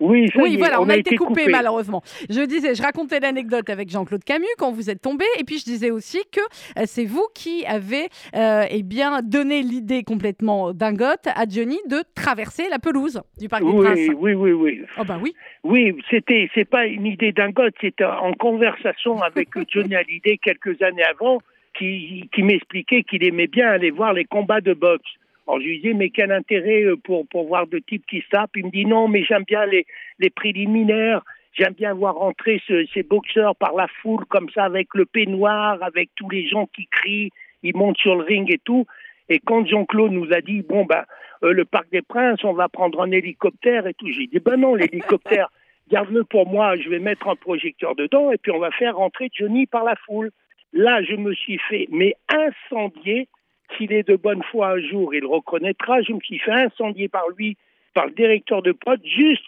Oui, voilà, on, a, été coupé, malheureusement. Je disais, je racontais l'anecdote avec Jean-Claude Camus quand vous êtes tombé, et puis je disais aussi que euh, c'est vous qui avez euh, eh bien donné l'idée complètement dingote à Johnny de traverser la pelouse du parc des Princes. Oui, oui, oui. Oh bah oui. Oui, c'était, c'est pas une idée dingote, c'était en conversation avec *laughs* Johnny Hallyday quelques années avant, qui, qui m'expliquait qu'il aimait bien aller voir les combats de boxe. Alors je lui disais, mais quel intérêt euh, pour, pour voir de types qui se tapent Il me dit, non, mais j'aime bien les, les préliminaires, j'aime bien voir rentrer ces boxeurs par la foule comme ça, avec le peignoir, avec tous les gens qui crient, ils montent sur le ring et tout. Et quand Jean-Claude nous a dit, bon, ben, euh, le Parc des Princes, on va prendre un hélicoptère et tout, j'ai dit, ben non, l'hélicoptère, *laughs* garde-le pour moi, je vais mettre un projecteur dedans et puis on va faire rentrer Johnny par la foule. Là, je me suis fait, mais incendier s'il est de bonne foi un jour, il reconnaîtra. Je me suis fait incendier par lui par le directeur de prod. Juste,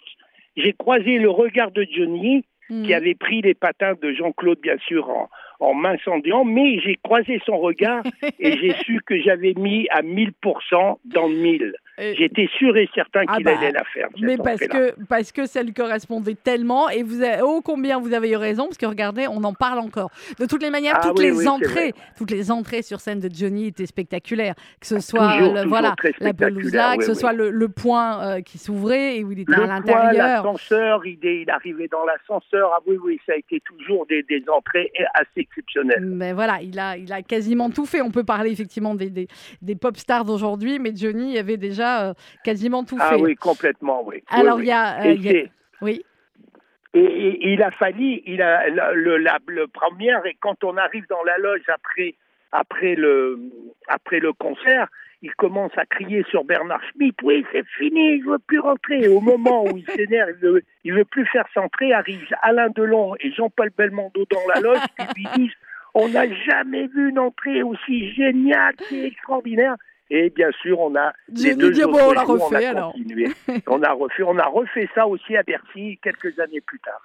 j'ai croisé le regard de Johnny, qui Mhm. avait pris les patins de Jean-Claude, bien sûr, en, en m'incendiant, mais j'ai croisé son regard *laughs* et j'ai su que j'avais mis à 1000% dans le 1000. Et- J'étais sûr et certain Ah qu'il bah, allait la faire. Mais parce que, parce que ça lui correspondait tellement, et vous avez, oh combien vous avez eu raison, parce que regardez, on en parle encore. De toutes les manières, Ah toutes oui, les oui, entrées, toutes les entrées sur scène de Johnny étaient spectaculaires. Que ce soit Toujours, le- toujours voilà la pelouse là, spectaculaire, que ce oui, soit oui. le, le point euh, qui s'ouvrait et où il était à Le l'intérieur. l'ascenseur, il, est- il arrivait dans l'ascenseur. Ah oui, oui, ça a été toujours des, des entrées assez exceptionnelles. Mais voilà, il a, il a quasiment tout fait. On peut parler effectivement des, des, des pop stars d'aujourd'hui, mais Johnny avait déjà euh, quasiment tout Ah fait. oui, complètement, oui. Oui, Alors oui. il y a, euh, Et il y a- c'est- oui. Et, et- il a fallu, il a le, le, la, le première et quand on arrive dans la loge après après le après le concert, il commence à crier sur Bernard Schmitt, oui c'est fini, je veux plus rentrer. Au moment où il s'énerve, il veut, il veut plus faire centrer, arrivent Alain Delon et Jean-Paul Belmondo dans la loge qui lui disent, on n'a jamais vu une entrée aussi géniale, c'est extraordinaire. Et bien sûr, on a les deux autres bon, on jours, refait, a alors. continué. *laughs* on a refait, on a refait ça aussi à Bercy quelques années plus tard.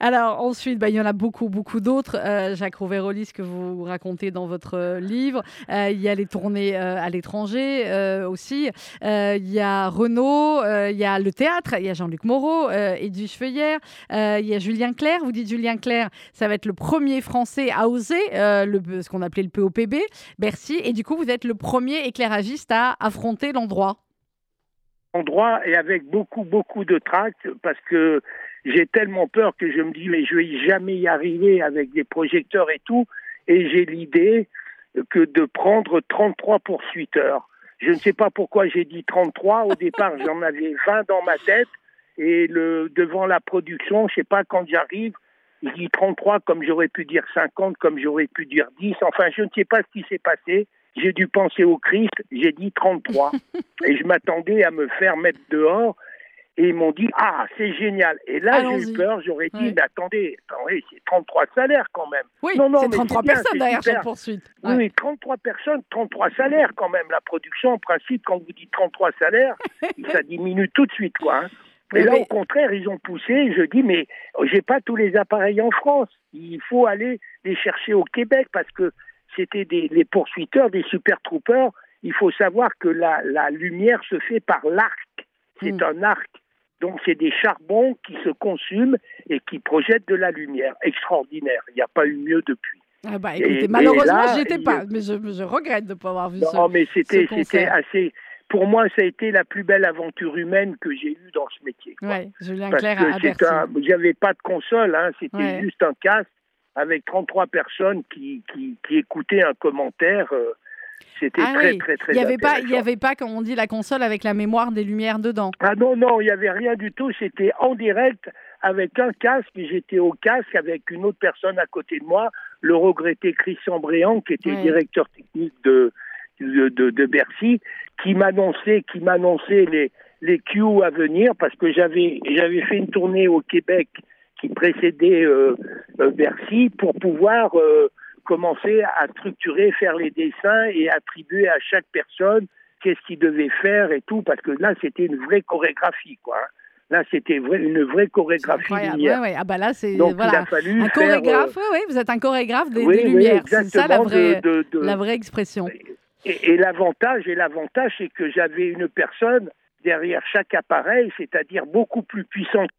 Alors ensuite, bah, il y en a beaucoup, beaucoup d'autres. Euh, Jacques Rouvérolis que vous racontez dans votre euh, livre. Euh, il y a les tournées euh, à l'étranger aussi. Il y a Renaud, il y a le théâtre, il y a Jean-Luc Moreau, Edwige Feuillère, il y a Julien Clerc. Vous dites Julien Clerc, ça va être le premier Français à oser le, ce qu'on appelait le POPB, Bercy. Et du coup, vous êtes le premier à affronter l'endroit. endroit et avec beaucoup, beaucoup de trac parce que j'ai tellement peur que je me dis, mais je vais jamais y arriver avec des projecteurs et tout. Et j'ai l'idée que de prendre 33 poursuiteurs. Je ne sais pas pourquoi j'ai dit 33. Au départ, j'en avais 20 dans ma tête. Et le, devant la production, je sais pas, quand j'arrive, je dis 33 comme j'aurais pu dire 50, comme j'aurais pu dire 10. Enfin, je ne sais pas ce qui s'est passé. J'ai dû penser au Christ, j'ai dit 33. *laughs* et je m'attendais à me faire mettre dehors. Et ils m'ont dit, ah, c'est génial. Et là, j'ai eu peur, j'aurais dit, Ouais. mais attendez, attendez, c'est 33 salaires quand même. Oui, Non, non, c'est mais 33 c'est bien, personnes derrière super. chaque poursuite. Oui, Ouais. oui, 33 personnes, 33 salaires quand même. La production, en principe, quand vous dites 33 salaires, *laughs* ça diminue tout de suite, quoi. hein. Et là, au contraire, ils ont poussé. Je dis, mais j'ai pas tous les appareils en France. Il faut aller les chercher au Québec parce que c'était des les poursuiteurs, des super troopers. Il faut savoir que la, la lumière se fait par l'arc. C'est Mm. un arc. Donc, c'est des charbons qui se consument et qui projettent de la lumière. Extraordinaire. Il n'y a pas eu mieux depuis. Ah bah, Et- écoutez, et malheureusement, j'y étais pas, mais je, je regrette de ne pas avoir vu ça. Non, mais c'était, assez. Pour moi, ça a été la plus belle aventure humaine que j'ai eue dans ce métier. Ouais, Julien à c'est Bercy. un, j'avais pas de console, hein, c'était Ouais. juste un casque avec 33 personnes qui, qui, qui écoutaient un commentaire. euh, c'était Ah très, oui, très, très il n'y avait pas, il y avait pas, comme on dit, la console avec la mémoire des lumières dedans. Ah non, non, il n'y avait rien du tout. C'était en direct avec un casque. J'étais au casque avec une autre personne à côté de moi, le regretté Christian Bréant, qui était Ouais. directeur technique de, de, de, de Bercy, qui m'annonçait, qui m'annonçait les, les cues à venir parce que j'avais, j'avais fait une tournée au Québec qui précédait euh, euh, Bercy pour pouvoir euh, commencer à structurer, faire les dessins et attribuer à chaque personne qu'est-ce qu'il devait faire et tout, parce que là, c'était une vraie chorégraphie, quoi. hein. Là, c'était une vraie chorégraphie lumière. Ouais, ouais. Ah bah là, c'est Donc, il voilà, a fallu un faire, chorégraphe. ouais, vous êtes un chorégraphe des, oui, des oui, lumières. c'est ça la exactement, vraie, de- de- de- la vraie expression. Et, et l'avantage, et l'avantage, c'est que j'avais une personne derrière chaque appareil, c'est-à-dire beaucoup plus puissante.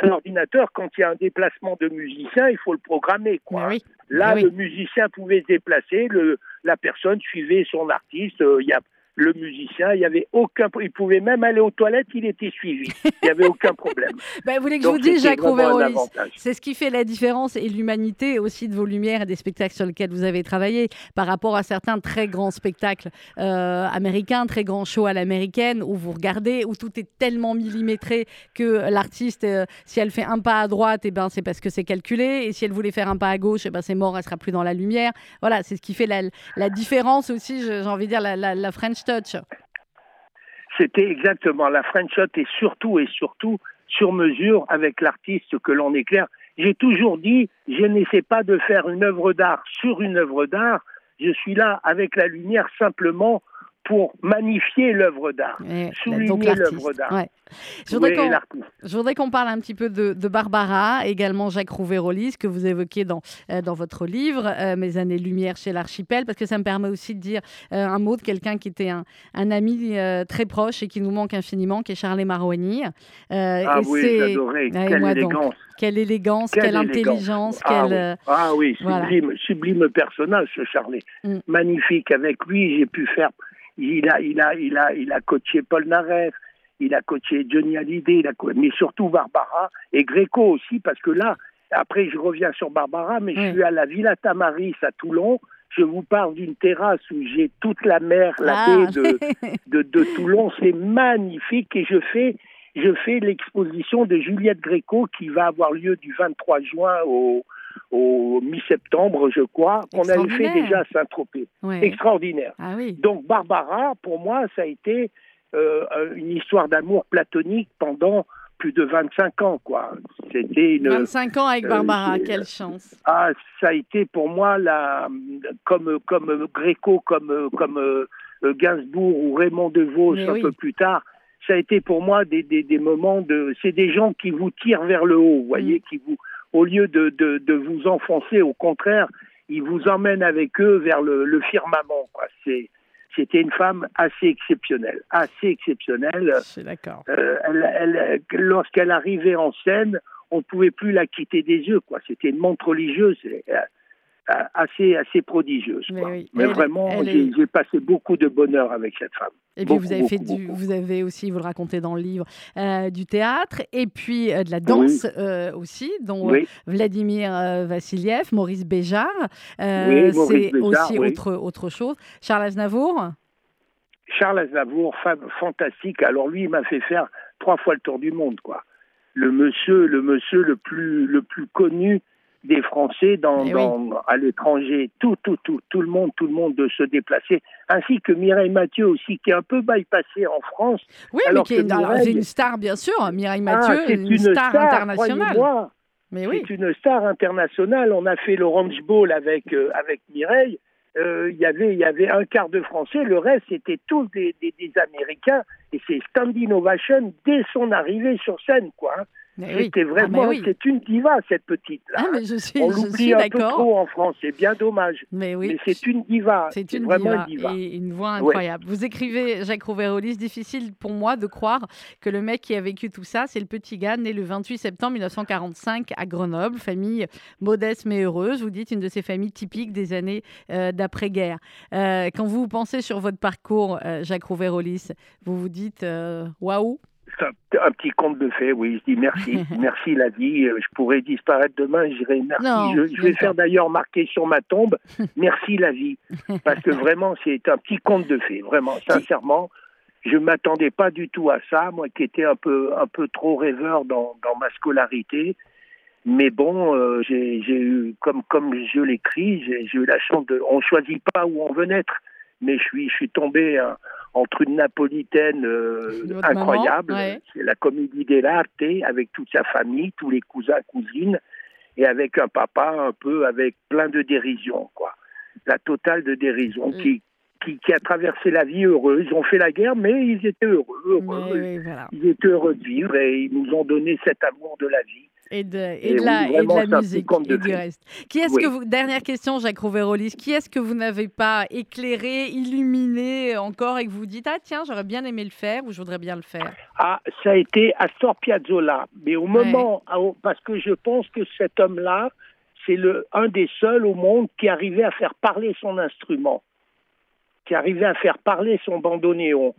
Un ordinateur, quand il y a un déplacement de musicien, il faut le programmer. Quoi. Oui. Là, oui. le musicien pouvait se déplacer, le, la personne suivait son artiste. euh, Il y a le musicien, il y avait aucun, il pouvait même aller aux toilettes, il était suivi. Il n'y avait aucun problème. *laughs* Ben, vous voulez que je vous dise, Jacques Rouvérolis, c'est ce qui fait la différence et l'humanité aussi de vos lumières et des spectacles sur lesquels vous avez travaillé par rapport à certains très grands spectacles euh, américains, très grands shows à l'américaine où vous regardez, où tout est tellement millimétré que l'artiste, euh, si elle fait un pas à droite, et ben, c'est parce que c'est calculé et si elle voulait faire un pas à gauche, et ben, c'est mort, elle sera plus dans la lumière. Voilà, c'est ce qui fait la, la différence aussi, j'ai envie de dire, la, la- la French C'était exactement la French et surtout et surtout sur mesure avec l'artiste que l'on éclaire. J'ai toujours dit, je n'essaie pas de faire une œuvre d'art sur une œuvre d'art. Je suis là avec la lumière simplement pour magnifier l'œuvre d'art, souligner l'œuvre d'art. Je voudrais qu'on parle un petit peu de, Barbara, également Jacques Rouvérolis, que vous évoquez dans, euh, dans votre livre, euh, Mes années-lumière chez l'archipel, parce que ça me permet aussi de dire euh, un mot de quelqu'un qui était un, un ami très proche et qui nous manque infiniment, qui est Charles Marouani. ah oui, j'adorais. Quelle élégance. quelle élégance, quelle, intelligence. Ah, quelle, oui. ah oui, sublime, sublime personnage, ce Charlet. Mm. Magnifique. Avec lui, j'ai pu faire. Il a, il a, il a, il a coaché Paul Naref il a coaché Johnny Hallyday, il a mais surtout Barbara et Greco aussi, parce que là, après je reviens sur Barbara, mais je suis à la Villa Tamaris à Toulon. Je vous parle d'une terrasse où j'ai toute la mer, la ah. baie de, *laughs* de, Toulon. C'est magnifique et je fais, je fais l'exposition de Juliette Greco qui va avoir lieu du 23 juin au, au mi-septembre, je crois, qu'on avait fait déjà à Saint-Tropez. Extraordinaire. Ah oui. Donc Barbara, pour moi, ça a été euh, une histoire d'amour platonique pendant plus de 25 ans, quoi. C'était une 25 ans avec Barbara, euh, quelle chance. Ah, ça a été pour moi la comme comme Gréco, comme comme euh, Gainsbourg ou Raymond DeVos un peu plus tard. Ça a été pour moi des, des, des moments de. C'est des gens qui vous tirent vers le haut, vous voyez, mm. qui vous, au lieu de, de, de, vous enfoncer, au contraire, ils vous emmènent avec eux vers le, le firmament, quoi. C'est c'était une femme assez exceptionnelle, assez exceptionnelle. C'est d'accord. Euh, lorsqu'elle arrivait en scène, on ne pouvait plus la quitter des yeux, quoi. C'était une montre religieuse. Assez, assez prodigieuse. Mais, vraiment, j'ai passé beaucoup de bonheur avec cette femme. Et puis vous avez fait du, vous avez aussi, vous le racontez dans le livre, euh, du théâtre et puis euh, de la danse euh, aussi, dont Vladimir Vassiliev, Maurice Béjart. c'est aussi autre, autre chose. Charles Aznavour? Charles Aznavour, femme fantastique. Alors lui, il m'a fait faire trois fois le tour du monde, quoi. Le monsieur, le monsieur le plus, le plus connu des Français dans, eh à l'étranger, tout, tout, tout, tout le monde, tout le monde de se déplacer, ainsi que Mireille Mathieu aussi, qui est un peu bypassée en France. Oui, mais qui est, une star, bien sûr. Mireille ah, Mathieu est une, star, internationale. Mais oui. C'est une star internationale. On a fait l'Orange Bowl avec, euh, avec Mireille. Euh, y avait, il y avait un quart de Français, le reste c'était tous des, des, des, Américains, et c'est standing ovation dès son arrivée sur scène, quoi. Hein. C'était ah, vraiment, c'est une diva cette petite. Là. Ah, mais je suis, On l'oublie un peu trop en France, c'est bien dommage. Mais oui, c'est une diva. C'est une vraiment diva, et une voix incroyable. Vous écrivez Jacques Rouvérolis, difficile pour moi de croire que le mec qui a vécu tout ça, c'est le petit gars né le 28 septembre 1945 à Grenoble, famille modeste mais heureuse. Vous dites une de ces familles typiques des années euh, d'après-guerre. Euh, quand vous pensez sur votre parcours, euh, Jacques Rouvérolis, vous vous dites waouh un, petit conte de fait, oui. Je dis merci, *laughs* merci la vie. Euh, je pourrais disparaître demain, je dirais merci. je, vais faire d'ailleurs marquer sur ma tombe, *laughs* merci la vie. Parce que vraiment, c'est un petit conte de fait, vraiment, sincèrement. Je ne m'attendais pas du tout à ça, moi qui étais un peu, un peu trop rêveur dans, dans ma scolarité. Mais bon, euh, j'ai eu, comme, comme je l'écris, j'ai eu la chance de. On ne choisit pas où on veut naître, mais je suis, je suis tombé. Hein, entre une napolitaine euh, incroyable, c'est la comédie dell'arte, avec toute sa famille, tous les cousins, cousines, et avec un papa un peu avec plein de dérision, quoi. La totale de dérision mm. qui, qui, a traversé la vie heureuse. Ils ont fait la guerre, mais ils étaient heureux. Ils étaient heureux de vivre et ils nous ont donné cet amour de la vie. Et de, et, de la, et de la musique et du reste. Qui est-ce que vous, dernière question, Jacques Rouvérolis, qui est-ce que vous n'avez pas éclairé, illuminé encore et que vous dites ah tiens j'aurais bien aimé le faire ou je voudrais bien le faire? Ah ça a été Astor Piazzolla, mais au moment parce que je pense que cet homme-là c'est le un des seuls au monde qui arrivait à faire parler son instrument, qui arrivait à faire parler son bandoneon.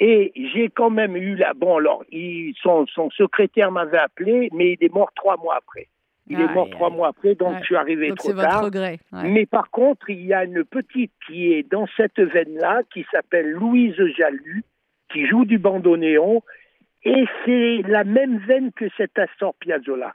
Et j'ai quand même eu la. Bon, alors, son, son secrétaire m'avait appelé, mais il est mort trois mois après. Il est mort trois mois après, donc je suis arrivé trop tard. Regret. Mais par contre, il y a une petite qui est dans cette veine-là, qui s'appelle Louise Jalut, qui joue du bandoneon, et c'est la même veine que cet Astor Piazzolla.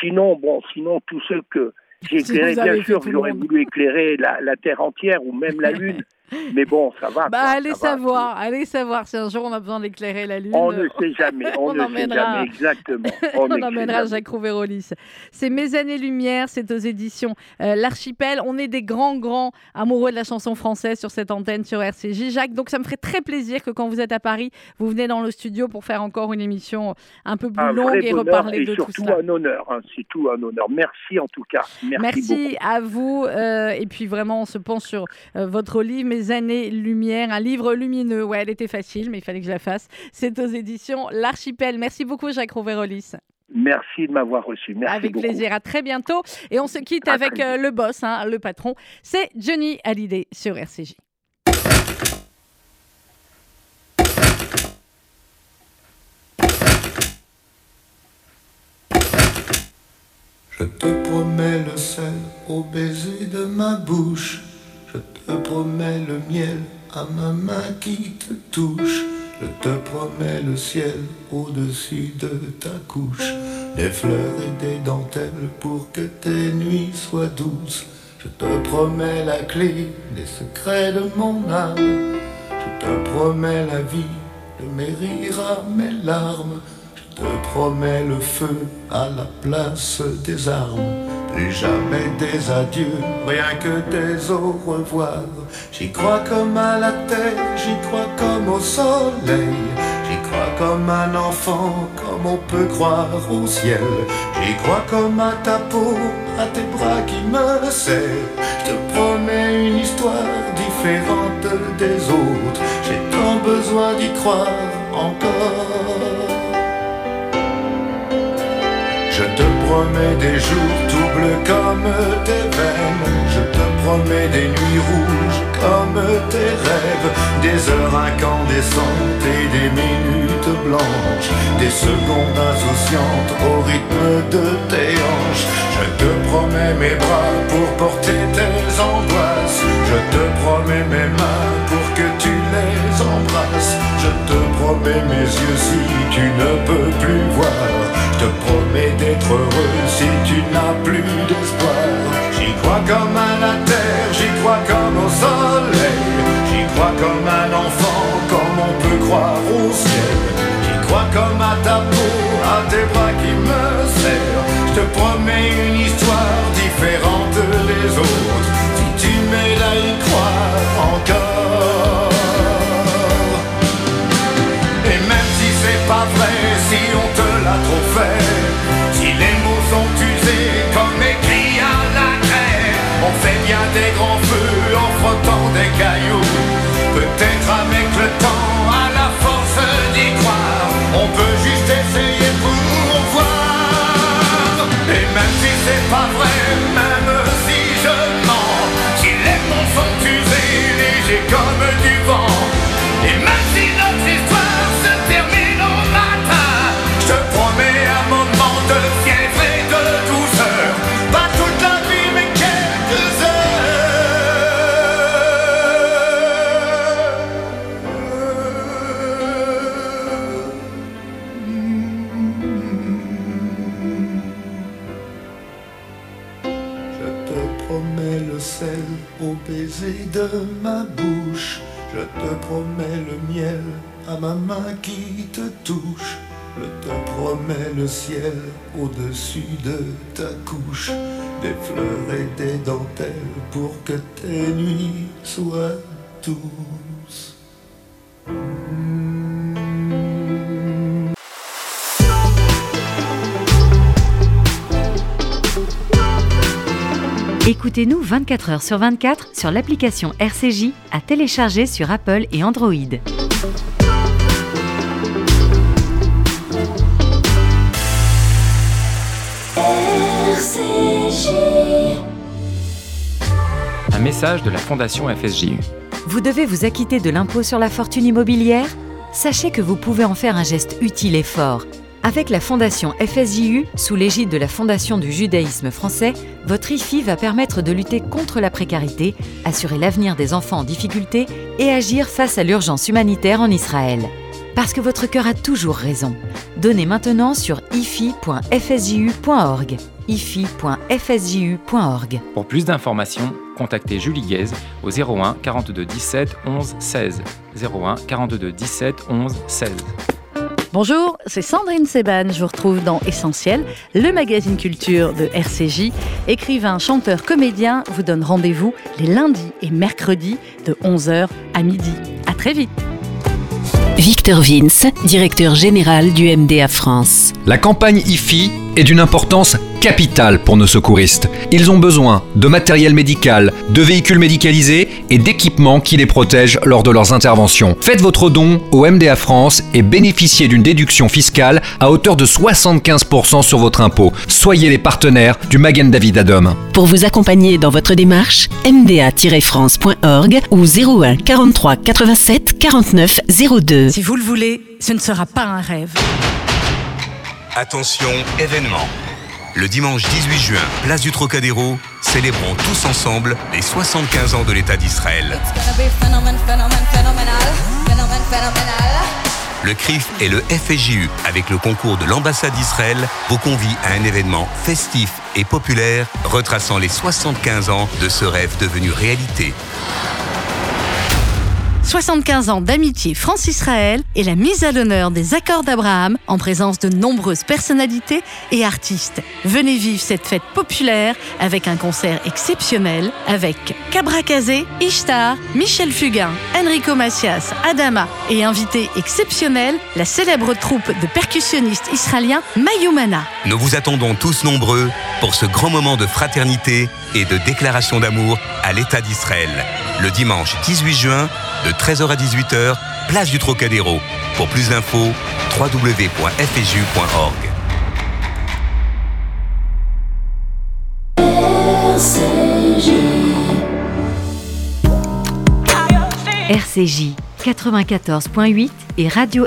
Sinon, bon, sinon tous ceux que j'ai éclairés, bien sûr, j'aurais voulu éclairer la, la, Terre entière ou même la Lune. *laughs* Mais bon, ça va. Bah, allez savoir, allez savoir si un jour on a besoin d'éclairer la lune. On ne sait jamais, *laughs* on, ne sait jamais, exactement. On, *laughs* emmènera Jacques Rouvérolis. C'est Mes années-lumière, c'est aux éditions euh, L'Archipel. On est des grands, grands amoureux de la chanson française sur cette antenne, sur RCJ. Jacques, donc ça me ferait très plaisir que quand vous êtes à Paris, vous venez dans le studio pour faire encore une émission un peu plus longue et reparler de tout ça. C'est surtout un honneur, hein, c'est tout un honneur. Merci en tout cas. Merci, à vous. Euh, et puis vraiment, on se pense sur euh, votre livre, Mes années-lumière, un livre lumineux. Ouais, elle était facile, mais il fallait que je la fasse. C'est aux éditions L'Archipel. Merci beaucoup, Jacques Rouvérolis. Merci de m'avoir reçu. Merci avec plaisir. À très bientôt. Et on se quitte avec euh, le boss, hein, le patron. C'est Johnny Hallyday sur RCJ. Je te promets le sel au baiser de ma bouche. Je te promets le miel à ma main qui te touche. Je te promets le ciel au-dessus de ta couche. Des fleurs et des dentelles pour que tes nuits soient douces. Je te promets la clé des secrets de mon âme. Je te promets la vie de mes rires à mes larmes. Je te promets le feu à la place des armes. Jamais des adieux, rien que des au revoir. J'y crois comme à la terre, j'y crois comme au soleil. J'y crois comme un enfant, comme on peut croire au ciel. J'y crois comme à ta peau, à tes bras qui me serrent. Je te promets une histoire différente des autres. J'ai tant besoin d'y croire encore. Je te promets des jours tout bleus comme tes veines. Je te promets des nuits rouges comme tes rêves. Des heures incandescentes et des minutes blanches. Des secondes insouciantes au rythme de tes hanches. Je te promets mes bras pour porter tes angoisses. Je te promets mes mains pour que tu les embrasses. Je te promets mes yeux si tu ne peux plus voir. Je te promets d'être heureux si tu n'as plus d'espoir. J'y crois comme à la terre, j'y crois comme au soleil. J'y crois comme un enfant, comme on peut croire au ciel. J'y crois comme à ta peau, à tes bras qui me serrent. Je te promets une histoire différente des autres. Fait bien des grands feux en frottant des cailloux. Peut-être avec le temps, à la force d'y croire, on peut juste essayer pour voir. Et même si c'est pas vrai, même si je mens, si les mots sont usés, légers comme du qui te touche. Je te promets le ciel au-dessus de ta couche. Des fleurs et des dentelles pour que tes nuits soient douces. Écoutez-nous 24 heures sur 24 sur l'application RCJ à télécharger sur Apple et Android. Un message de la Fondation FSJU. Vous devez vous acquitter de l'impôt sur la fortune immobilière? Sachez que vous pouvez en faire un geste utile et fort. Avec la Fondation FSJU, sous l'égide de la Fondation du judaïsme français, votre IFI va permettre de lutter contre la précarité, assurer l'avenir des enfants en difficulté et agir face à l'urgence humanitaire en Israël. Parce que votre cœur a toujours raison. Donnez maintenant sur ifi.fsju.org. ifi.fsju.org. Pour plus d'informations, contactez Julie Guez au 01 42 17 11 16. 01 42 17 11 16. Bonjour, c'est Sandrine Seban. Je vous retrouve dans Essentiel, le magazine culture de RCJ. Écrivain, chanteur, comédien vous donne rendez-vous les lundis et mercredis de 11h à midi. À très vite. Victor Vince, directeur général du MDA France. La campagne IFI est d'une importance capitale pour nos secouristes. Ils ont besoin de matériel médical, de véhicules médicalisés et d'équipements qui les protègent lors de leurs interventions. Faites votre don au MDA France et bénéficiez d'une déduction fiscale à hauteur de 75% sur votre impôt. Soyez les partenaires du Magen David Adom. Pour vous accompagner dans votre démarche, mda-france.org ou 01 43 87 49 02. Si vous le voulez, ce ne sera pas un rêve. Attention, événement. Le dimanche 18 juin, place du Trocadéro, célébrons tous ensemble les 75 ans de l'État d'Israël. Le CRIF et le FSJU, avec le concours de l'ambassade d'Israël, vous convient à un événement festif et populaire retraçant les 75 ans de ce rêve devenu réalité. 75 ans d'amitié France-Israël et la mise à l'honneur des accords d'Abraham en présence de nombreuses personnalités et artistes. Venez vivre cette fête populaire avec un concert exceptionnel avec Cabra Kazé, Ishtar, Michel Fugain, Enrico Macias, Adama et invité exceptionnel, la célèbre troupe de percussionnistes israéliens Mayumana. Nous vous attendons tous nombreux pour ce grand moment de fraternité et de déclaration d'amour à l'État d'Israël. Le dimanche 18 juin, de 13h à 18h, place du Trocadéro. Pour plus d'infos, www.fju.org. RCJ 94.8 et radio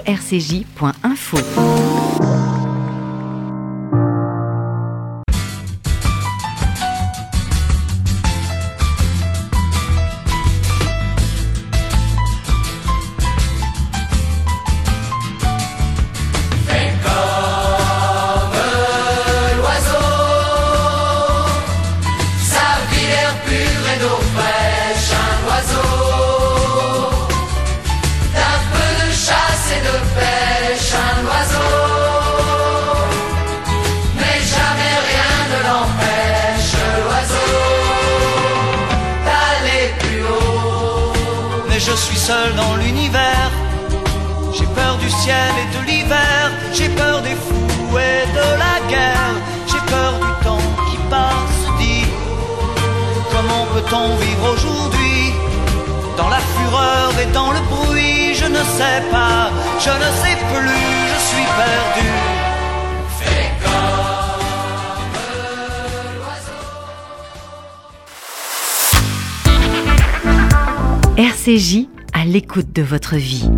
de votre vie.